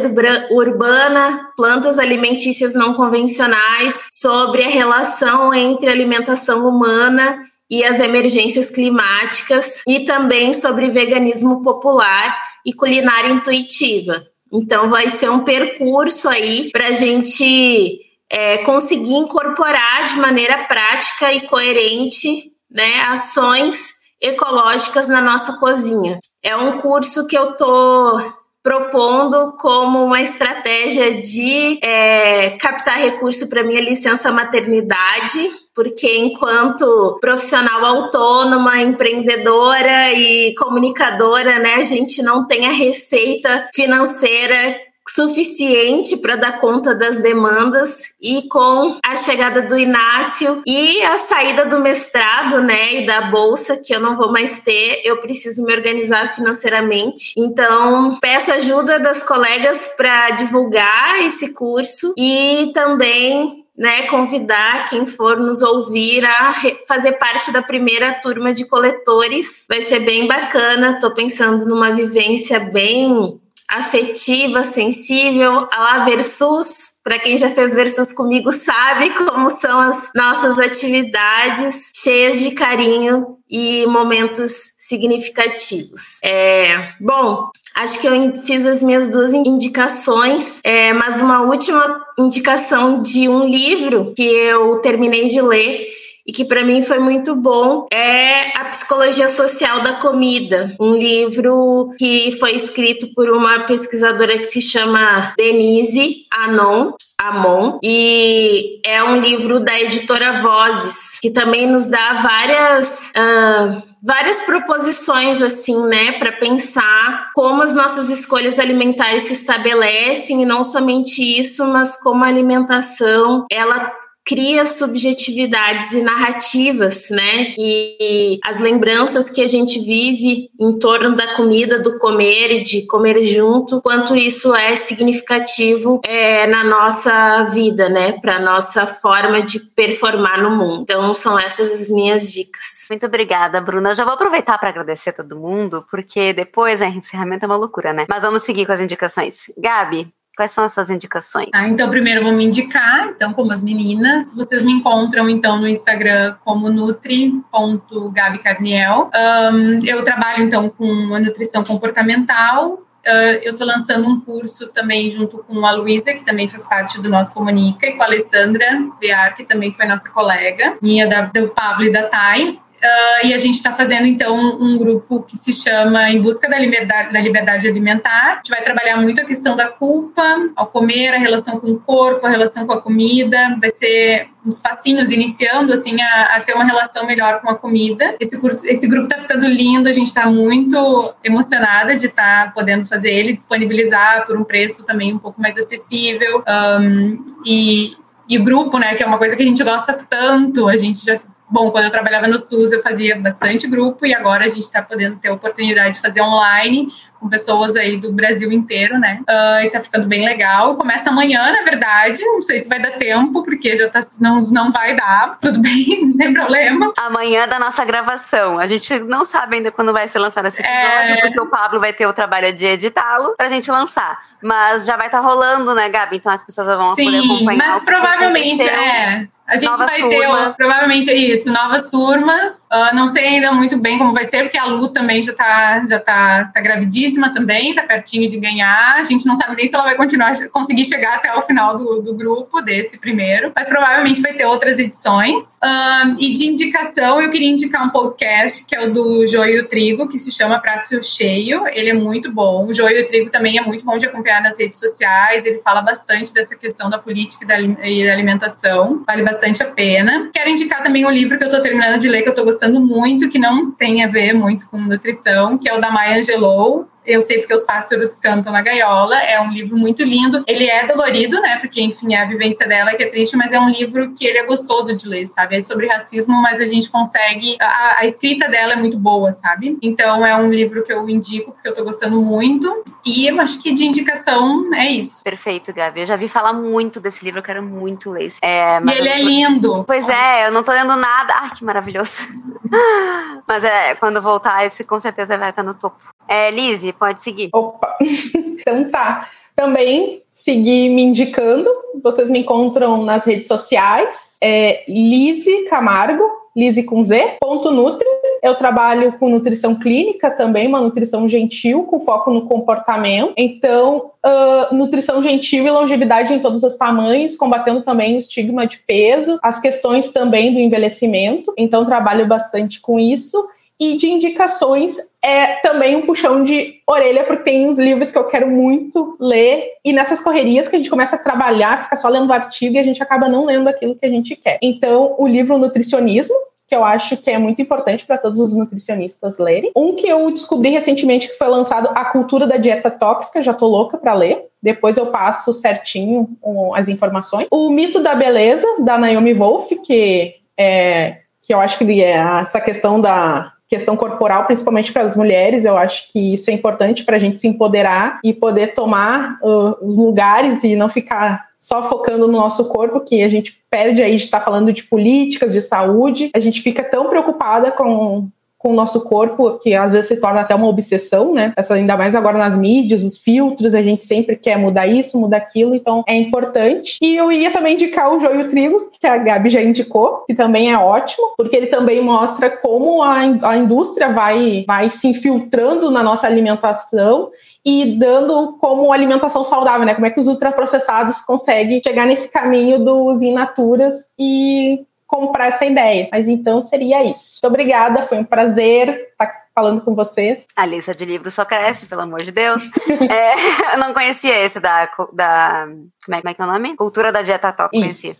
S6: urbana, plantas alimentícias não convencionais, sobre a relação entre alimentação humana e as emergências climáticas e também sobre veganismo popular e culinária intuitiva. Então vai ser um percurso aí para a gente é, conseguir incorporar de maneira prática e coerente né, ações ecológicas na nossa cozinha. É um curso que eu tô propondo como uma estratégia de é, captar recurso para minha licença maternidade Porque enquanto profissional autônoma, empreendedora e comunicadora, né, a gente não tem a receita financeira suficiente para dar conta das demandas e com a chegada do Inácio e a saída do mestrado, né, e da bolsa que eu não vou mais ter, eu preciso me organizar financeiramente. Então, peço ajuda das colegas para divulgar esse curso e também né, convidar quem for nos ouvir a fazer parte da primeira turma de coletores. Vai ser bem bacana. Estou pensando numa vivência bem afetiva, sensível, a lá Versus. Para quem já fez Versus comigo sabe como são as nossas atividades, cheias de carinho e momentos significativos. É, bom, acho que eu fiz as minhas duas indicações, é, mas uma última indicação de um livro que eu terminei de ler e que para mim foi muito bom é A Psicologia Social da Comida, um livro que foi escrito por uma pesquisadora que se chama Denise Anon. Amon, e é um livro da editora Vozes, que também nos dá várias. Uh, várias proposições assim, né, para pensar como as nossas escolhas alimentares se estabelecem e não somente isso, mas como a alimentação ela cria subjetividades e narrativas, né? E, e, as lembranças que a gente vive em torno da comida, do comer e de comer junto, quanto isso é significativo é, na nossa vida, né? Para nossa forma de performar no mundo. Então, são essas as minhas dicas.
S4: Muito obrigada, Bruna. Já vou aproveitar para agradecer a todo mundo, porque depois a encerramento é uma loucura, né? Mas vamos seguir com as indicações. Gabi, Quais são as suas indicações?
S9: Ah, então, primeiro eu vou me indicar, então, como as meninas. Vocês me encontram, então, no Instagram como nutri.gabicarniel. Um, eu trabalho, então, com a nutrição comportamental. Uh, eu estou lançando um curso também junto com a Luísa, que também faz parte do nosso Comunica, e com a Alessandra Bear, que também foi nossa colega, minha da, do Pablo e da Thay. Uh, e a gente está fazendo, então, um grupo que se chama Em Busca da Liberdade, da Liberdade Alimentar. A gente vai trabalhar muito a questão da culpa ao comer, a relação com o corpo, a relação com a comida. Vai ser uns passinhos iniciando, assim, a, a ter uma relação melhor com a comida. Esse, curso, esse grupo está ficando lindo, a gente está muito emocionada de estar tá podendo fazer ele, disponibilizar por um preço também um pouco mais acessível. Um, e, e o grupo, né, que é uma coisa que a gente gosta tanto, a gente já Bom, quando eu trabalhava no SUS, eu fazia bastante grupo e agora a gente está podendo ter a oportunidade de fazer online com pessoas aí do Brasil inteiro, né? Uh, e tá ficando bem legal. Começa amanhã, na verdade. Não sei se vai dar tempo, porque já tá. Não, não vai dar. <laughs> Tudo bem, não tem problema.
S4: Amanhã da nossa gravação. A gente não sabe ainda quando vai ser lançado esse episódio, é... porque o Pablo vai ter o trabalho de editá-lo pra gente lançar. Mas já vai estar tá rolando, né, Gabi? Então as pessoas vão
S9: Sim,
S4: poder acompanhar.
S9: Mas provavelmente, é. A gente novas vai turmas. ter, provavelmente é isso, novas turmas. Uh, não sei ainda muito bem como vai ser, porque a Lu também já tá, já tá, tá gravidíssima também, tá pertinho de ganhar. A gente não sabe nem se ela vai continuar, conseguir chegar até o final do, do grupo desse primeiro, mas provavelmente vai ter outras edições. Uh, e de indicação, eu queria indicar um podcast que é o do Joio e Trigo, que se chama Prato Cheio. Ele é muito bom. O Joio e Trigo também é muito bom de acompanhar nas redes sociais. Ele fala bastante dessa questão da política e da alimentação. Vale bastante bastante a pena. Quero indicar também um livro que eu estou terminando de ler, que eu estou gostando muito, que não tem a ver muito com nutrição, que é o da Maya Angelou, eu sei porque os pássaros cantam na gaiola. É um livro muito lindo. Ele é dolorido, né? Porque, enfim, é a vivência dela que é triste, mas é um livro que ele é gostoso de ler, sabe? É sobre racismo, mas a gente consegue. A, a escrita dela é muito boa, sabe? Então é um livro que eu indico porque eu tô gostando muito. E eu acho que de indicação é isso.
S4: Perfeito, Gabi. Eu já vi falar muito desse livro, eu quero muito ler.
S9: É, e ele é lindo.
S4: Pois é, eu não tô lendo nada. Ai, que maravilhoso. <laughs> mas é, quando voltar, esse com certeza vai estar no topo. É, Lizzie, pode seguir.
S8: Opa, <laughs> então tá. Também seguir me indicando. Vocês me encontram nas redes sociais. É Lise Camargo, Lise com Z, ponto Nutri. Eu trabalho com nutrição clínica também, uma nutrição gentil, com foco no comportamento. Então, uh, nutrição gentil e longevidade em todos os tamanhos, combatendo também o estigma de peso, as questões também do envelhecimento. Então, trabalho bastante com isso. E de indicações é também um puxão de orelha, porque tem uns livros que eu quero muito ler, e nessas correrias que a gente começa a trabalhar, fica só lendo artigo e a gente acaba não lendo aquilo que a gente quer. Então, o livro Nutricionismo, que eu acho que é muito importante para todos os nutricionistas lerem. Um que eu descobri recentemente que foi lançado, A Cultura da Dieta Tóxica, já tô louca para ler. Depois eu passo certinho as informações. O Mito da Beleza, da Naomi Wolf, que é que eu acho que é essa questão da questão corporal, principalmente para as mulheres, eu acho que isso é importante para a gente se empoderar e poder tomar uh, os lugares e não ficar só focando no nosso corpo, que a gente perde aí de estar tá falando de políticas, de saúde, a gente fica tão preocupada com com o nosso corpo, que às vezes se torna até uma obsessão, né? Essa, ainda mais agora nas mídias, os filtros, a gente sempre quer mudar isso, mudar aquilo, então é importante. E eu ia também indicar o Joio Trigo, que a Gabi já indicou, que também é ótimo, porque ele também mostra como a, a indústria vai, vai se infiltrando na nossa alimentação e dando como alimentação saudável, né? Como é que os ultraprocessados conseguem chegar nesse caminho dos in naturas e comprar essa ideia. Mas então seria isso. Muito obrigada, foi um prazer estar falando com vocês.
S4: A lista de livros só cresce, pelo amor de Deus. <laughs> é, eu não conhecia esse da, da como, é, como é que é o nome? Cultura da Dieta Top, conhecia.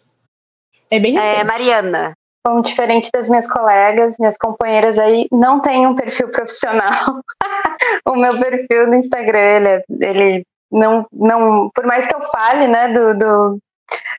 S8: É bem
S4: recente. É, Mariana.
S11: Bom, diferente das minhas colegas, minhas companheiras aí, não tem um perfil profissional. <laughs> o meu perfil no Instagram, ele, é, ele não, não, por mais que eu fale, né, do, do,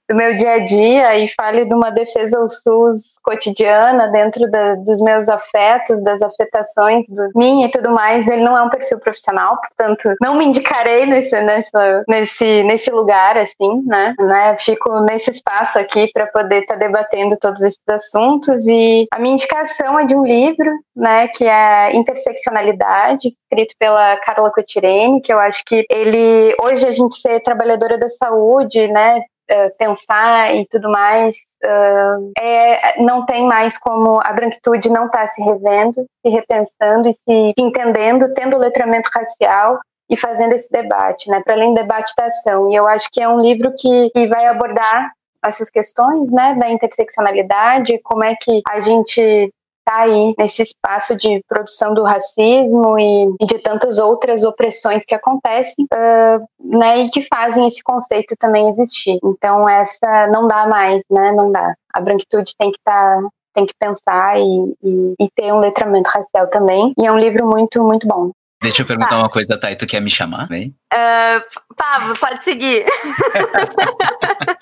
S11: do meu dia a dia e fale de uma defesa ao SUS cotidiana dentro da, dos meus afetos, das afetações do mim e tudo mais, ele não é um perfil profissional, portanto, não me indicarei nesse, nessa, nesse, nesse lugar, assim, né? né? Fico nesse espaço aqui para poder estar tá debatendo todos esses assuntos e a minha indicação é de um livro, né, que é Interseccionalidade, escrito pela Carla Cotirene, que eu acho que ele, hoje a gente ser trabalhadora da saúde, né, Uh, pensar e tudo mais, uh, é, não tem mais como a branquitude não estar tá se revendo, se repensando e se entendendo, tendo letramento racial e fazendo esse debate, né, para além do debate da ação. E eu acho que é um livro que, que vai abordar essas questões, né, da interseccionalidade, como é que a gente está aí nesse espaço de produção do racismo e, e, de tantas outras opressões que acontecem, uh, né, e que fazem esse conceito também existir. Então essa não dá mais, né, não dá. A branquitude tem que estar tá, tem que pensar e, e, e, ter um letramento racial também. E é um livro muito, muito bom.
S5: Deixa eu perguntar uma coisa, Thay, tu quer me chamar? Vem.
S4: Uh, Pablo, pode seguir. <laughs>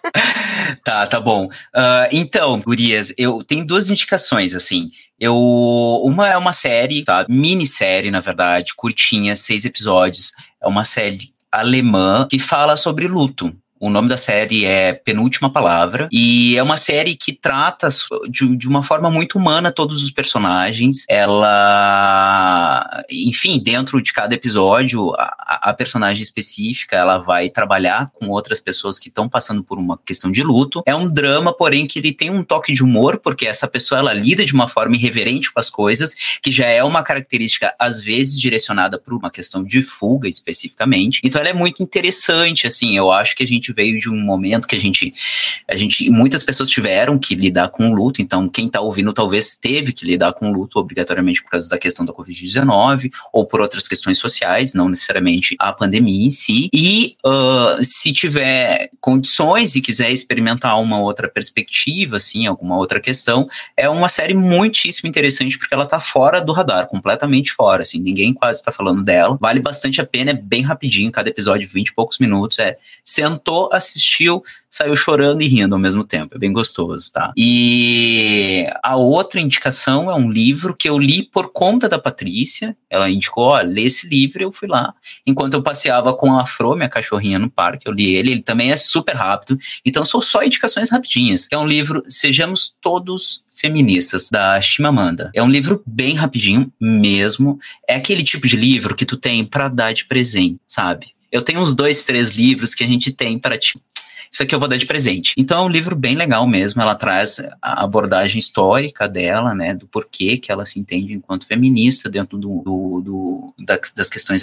S5: tá, tá bom. Uh, então, gurias, eu tenho duas indicações, assim. Eu, uma é uma série, tá? Minissérie, na verdade, curtinha, seis episódios. É uma série alemã que fala sobre luto. O nome da série é Penúltima Palavra e é uma série que trata de, de uma forma muito humana todos os personagens. Ela, enfim, dentro de cada episódio, a, a personagem específica ela vai trabalhar com outras pessoas que estão passando por uma questão de luto. É um drama, porém, que ele tem um toque de humor, porque essa pessoa ela lida de uma forma irreverente com as coisas, que já é uma característica às vezes direcionada para uma questão de fuga especificamente. Então ela é muito interessante, assim, eu acho que a gente veio de um momento que a gente, a gente, muitas pessoas tiveram que lidar com o luto, então quem está ouvindo talvez teve que lidar com o luto obrigatoriamente por causa da questão da Covid-19 ou por outras questões sociais, não necessariamente a pandemia em si. E uh, se tiver condições e quiser experimentar uma outra perspectiva, assim, alguma outra questão, é uma série muitíssimo interessante porque ela está fora do radar, completamente fora, assim, ninguém quase está falando dela. Vale bastante a pena, é bem rapidinho, cada episódio 20 e poucos minutos, é sentou, assistiu, saiu chorando e rindo ao mesmo tempo. É bem gostoso, tá? E a outra indicação é um livro que eu li por conta da Patrícia. Ela indicou, ó, lê esse livro, eu fui lá. Enquanto eu passeava com a Afro, minha cachorrinha no parque, eu li ele. Ele também é super rápido. Então são só indicações rapidinhas. É um livro Sejamos Todos feministas da Chimamanda. É um livro bem rapidinho mesmo. É aquele tipo de livro que tu tem para dar de presente, sabe? Eu tenho uns dois, três livros que a gente tem para te isso aqui eu vou dar de presente. Então é um livro bem legal mesmo, ela traz a abordagem histórica dela, né, do porquê que ela se entende enquanto feminista dentro do, do, do das, das, questões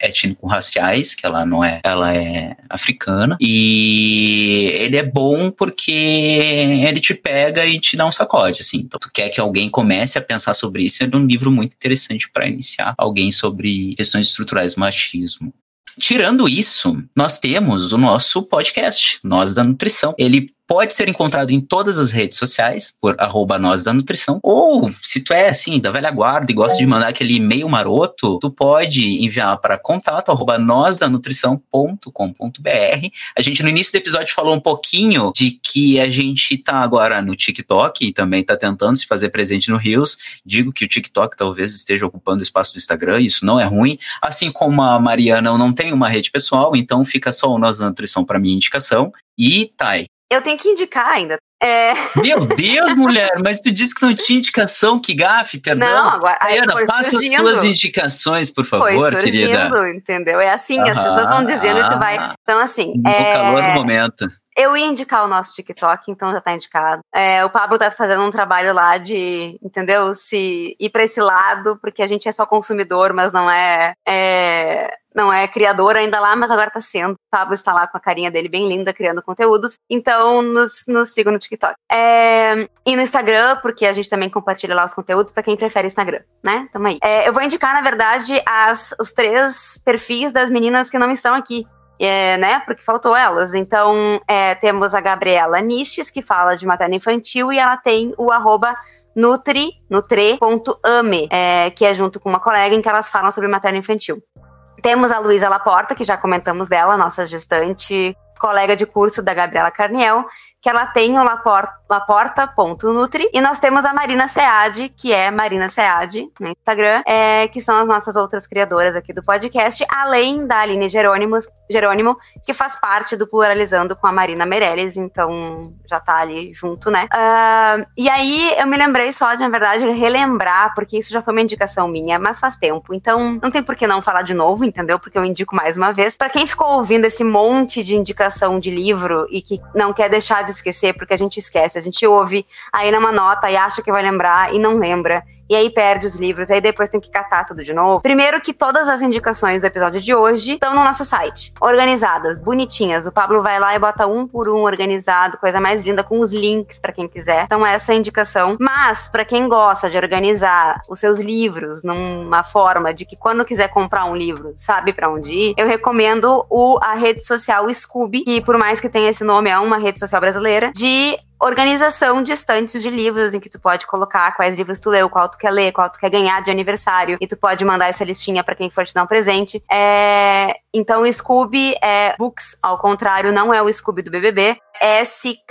S5: étnico-raciais, que ela não é, ela é africana, e ele é bom porque ele te pega e te dá um sacode, assim, então tu quer que alguém comece a pensar sobre isso, é um livro muito interessante para iniciar alguém sobre questões estruturais do machismo. Tirando isso, nós temos o nosso podcast, Nós da Nutrição. Ele pode ser encontrado em todas as redes sociais, por arroba nós da nutrição. Ou, se tu é assim, da velha guarda e gosta de mandar aquele e-mail maroto, tu pode enviar para contato arroba nósdanutrição.com.br. A gente no início do episódio falou um pouquinho de que a gente tá agora no TikTok e também tá tentando se fazer presente no Rios. Digo que o TikTok talvez esteja ocupando o espaço do Instagram, isso não é ruim. Assim como a Mariana, eu não tenho uma rede pessoal, então fica só o Nós da Nutrição para minha indicação. E Thay,
S4: eu tenho que indicar ainda. É... <laughs>
S5: Meu Deus, mulher, mas tu disse que não tinha indicação, que gafe, perdão.
S4: Não, agora.
S5: Ana, faça surgindo. as suas indicações, por favor, foi surgindo,
S4: querida. entendeu? É assim, as pessoas vão dizendo e tu vai. Então, assim.
S5: No
S4: é...
S5: calor do momento.
S4: Eu ia indicar o nosso TikTok, então já tá indicado. É, o Pablo tá fazendo um trabalho lá de, entendeu? Se ir para esse lado, porque a gente é só consumidor, mas não é, é não é criador ainda lá, mas agora tá sendo. O Pablo está lá com a carinha dele bem linda, criando conteúdos. Então, nos, nos sigam no TikTok. É, e no Instagram, porque a gente também compartilha lá os conteúdos para quem prefere Instagram, né? Tamo aí. É, eu vou indicar, na verdade, as, os três perfis das meninas que não estão aqui é, né? Porque faltou elas. Então, é, temos a Gabriela Niches, que fala de materno infantil, e ela tem o arroba nutri, nutre.ame, é, que é junto com uma colega em que elas falam sobre materno infantil. Temos a Luísa Laporta, que já comentamos dela, nossa gestante, colega de curso da Gabriela Carniel, que ela tem o laporta.nutri. E nós temos a Marina Sead, que é Marina Sead no Instagram, é, que são as nossas outras criadoras aqui do podcast, além da Aline Jerônimos, Jerônimo, que faz parte do Pluralizando com a Marina Meirelles, então já tá ali junto, né? Uh, e aí eu me lembrei só de, na verdade, relembrar, porque isso já foi uma indicação minha, mas faz tempo. Então não tem por que não falar de novo, entendeu? Porque eu indico mais uma vez. Para quem ficou ouvindo esse monte de indicação de livro e que não quer deixar de esquecer, porque a gente esquece, a gente ouve aí numa nota e acha que vai lembrar e não lembra. E aí perde os livros, aí depois tem que catar tudo de novo. Primeiro que todas as indicações do episódio de hoje estão no nosso site, organizadas, bonitinhas. O Pablo vai lá e bota um por um organizado, coisa mais linda, com os links para quem quiser. Então essa é a indicação. Mas para quem gosta de organizar os seus livros numa forma de que quando quiser comprar um livro, sabe para onde ir, eu recomendo o a rede social Scooby, que por mais que tenha esse nome é uma rede social brasileira, de organização de estantes de livros em que tu pode colocar quais livros tu leu, qual tu quer ler, qual tu quer ganhar de aniversário e tu pode mandar essa listinha para quem for te dar um presente. É... Então Scooby é Books, ao contrário, não é o Scooby do BBB. S-K-O-O-B.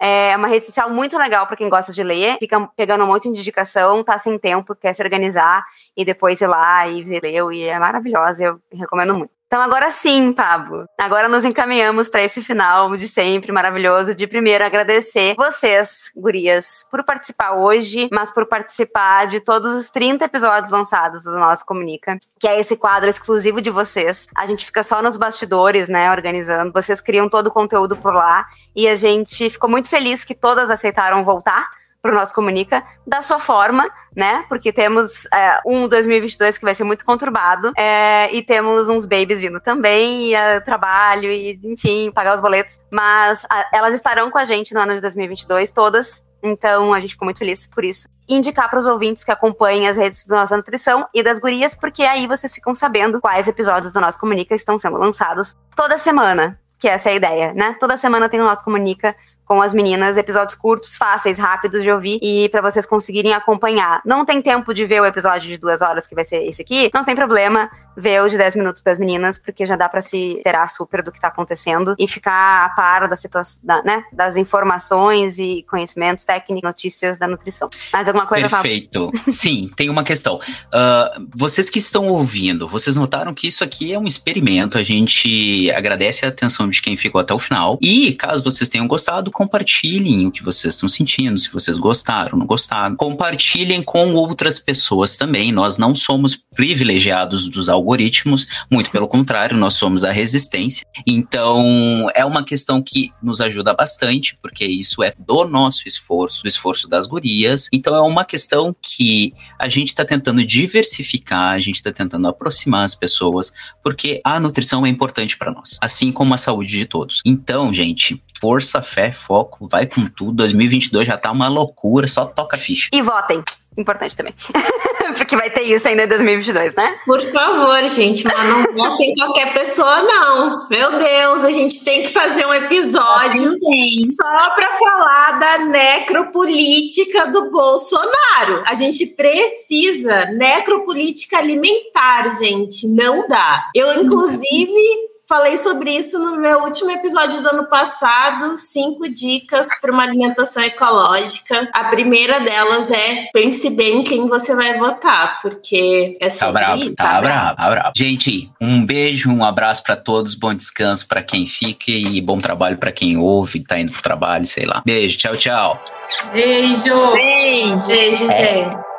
S4: É uma rede social muito legal para quem gosta de ler. Fica pegando um monte de indicação, tá sem tempo, quer se organizar e depois ir lá e ver leu. E é maravilhosa, eu recomendo muito. Então agora sim, Pablo. Agora nos encaminhamos para esse final de sempre maravilhoso. De primeiro agradecer vocês, gurias, por participar hoje, mas por participar de todos os 30 episódios lançados do nosso Comunica, que é esse quadro exclusivo de vocês. A gente fica só nos bastidores, né, organizando. Vocês criam todo o conteúdo por lá e a gente ficou muito feliz que todas aceitaram voltar para o nosso Comunica da sua forma, né? Porque temos é, um 2022 que vai ser muito conturbado é, e temos uns babies vindo também, e é, trabalho, e enfim, pagar os boletos. Mas a, elas estarão com a gente no ano de 2022, todas. Então a gente ficou muito feliz por isso. indicar para os ouvintes que acompanhem as redes do Nossa Nutrição e das Gurias, porque aí vocês ficam sabendo quais episódios do Nosso Comunica estão sendo lançados toda semana que essa é a ideia, né? Toda semana tem o nosso Comunica com as meninas, episódios curtos, fáceis, rápidos de ouvir e para vocês conseguirem acompanhar. Não tem tempo de ver o episódio de duas horas que vai ser esse aqui? Não tem problema ver o de 10 minutos das meninas, porque já dá para se terar super do que tá acontecendo e ficar a par da situação, da, né, das informações e conhecimentos técnicos, notícias da nutrição. Mais alguma coisa?
S5: Perfeito. Sim, tem uma questão. Uh, vocês que estão ouvindo, vocês notaram que isso aqui é um experimento. A gente agradece a atenção de quem ficou até o final. E caso vocês tenham gostado, compartilhem o que vocês estão sentindo, se vocês gostaram, não gostaram. Compartilhem com outras pessoas também. Nós não somos privilegiados dos algoritmos algoritmos, muito pelo contrário, nós somos a resistência. Então, é uma questão que nos ajuda bastante, porque isso é do nosso esforço, do esforço das gurias. Então, é uma questão que a gente está tentando diversificar, a gente está tentando aproximar as pessoas, porque a nutrição é importante para nós, assim como a saúde de todos. Então, gente, força, fé, foco, vai com tudo. 2022 já tá uma loucura, só toca ficha.
S4: E votem importante também. <laughs> Porque vai ter isso ainda em 2022, né?
S6: Por favor, gente, mas não <laughs> votem qualquer pessoa, não. Meu Deus, a gente tem que fazer um episódio só para falar da necropolítica do Bolsonaro. A gente precisa necropolítica alimentar, gente. Não dá. Eu, inclusive Falei sobre isso no meu último episódio do ano passado. Cinco dicas para uma alimentação ecológica. A primeira delas é pense bem quem você vai votar, porque é sobre
S5: tá bravo, tá, tá bravo, tá bravo. Gente, um beijo, um abraço para todos, bom descanso para quem fica e bom trabalho para quem ouve, tá indo pro trabalho, sei lá. Beijo, tchau, tchau.
S9: Beijo.
S6: Beijo, Beijo é. gente.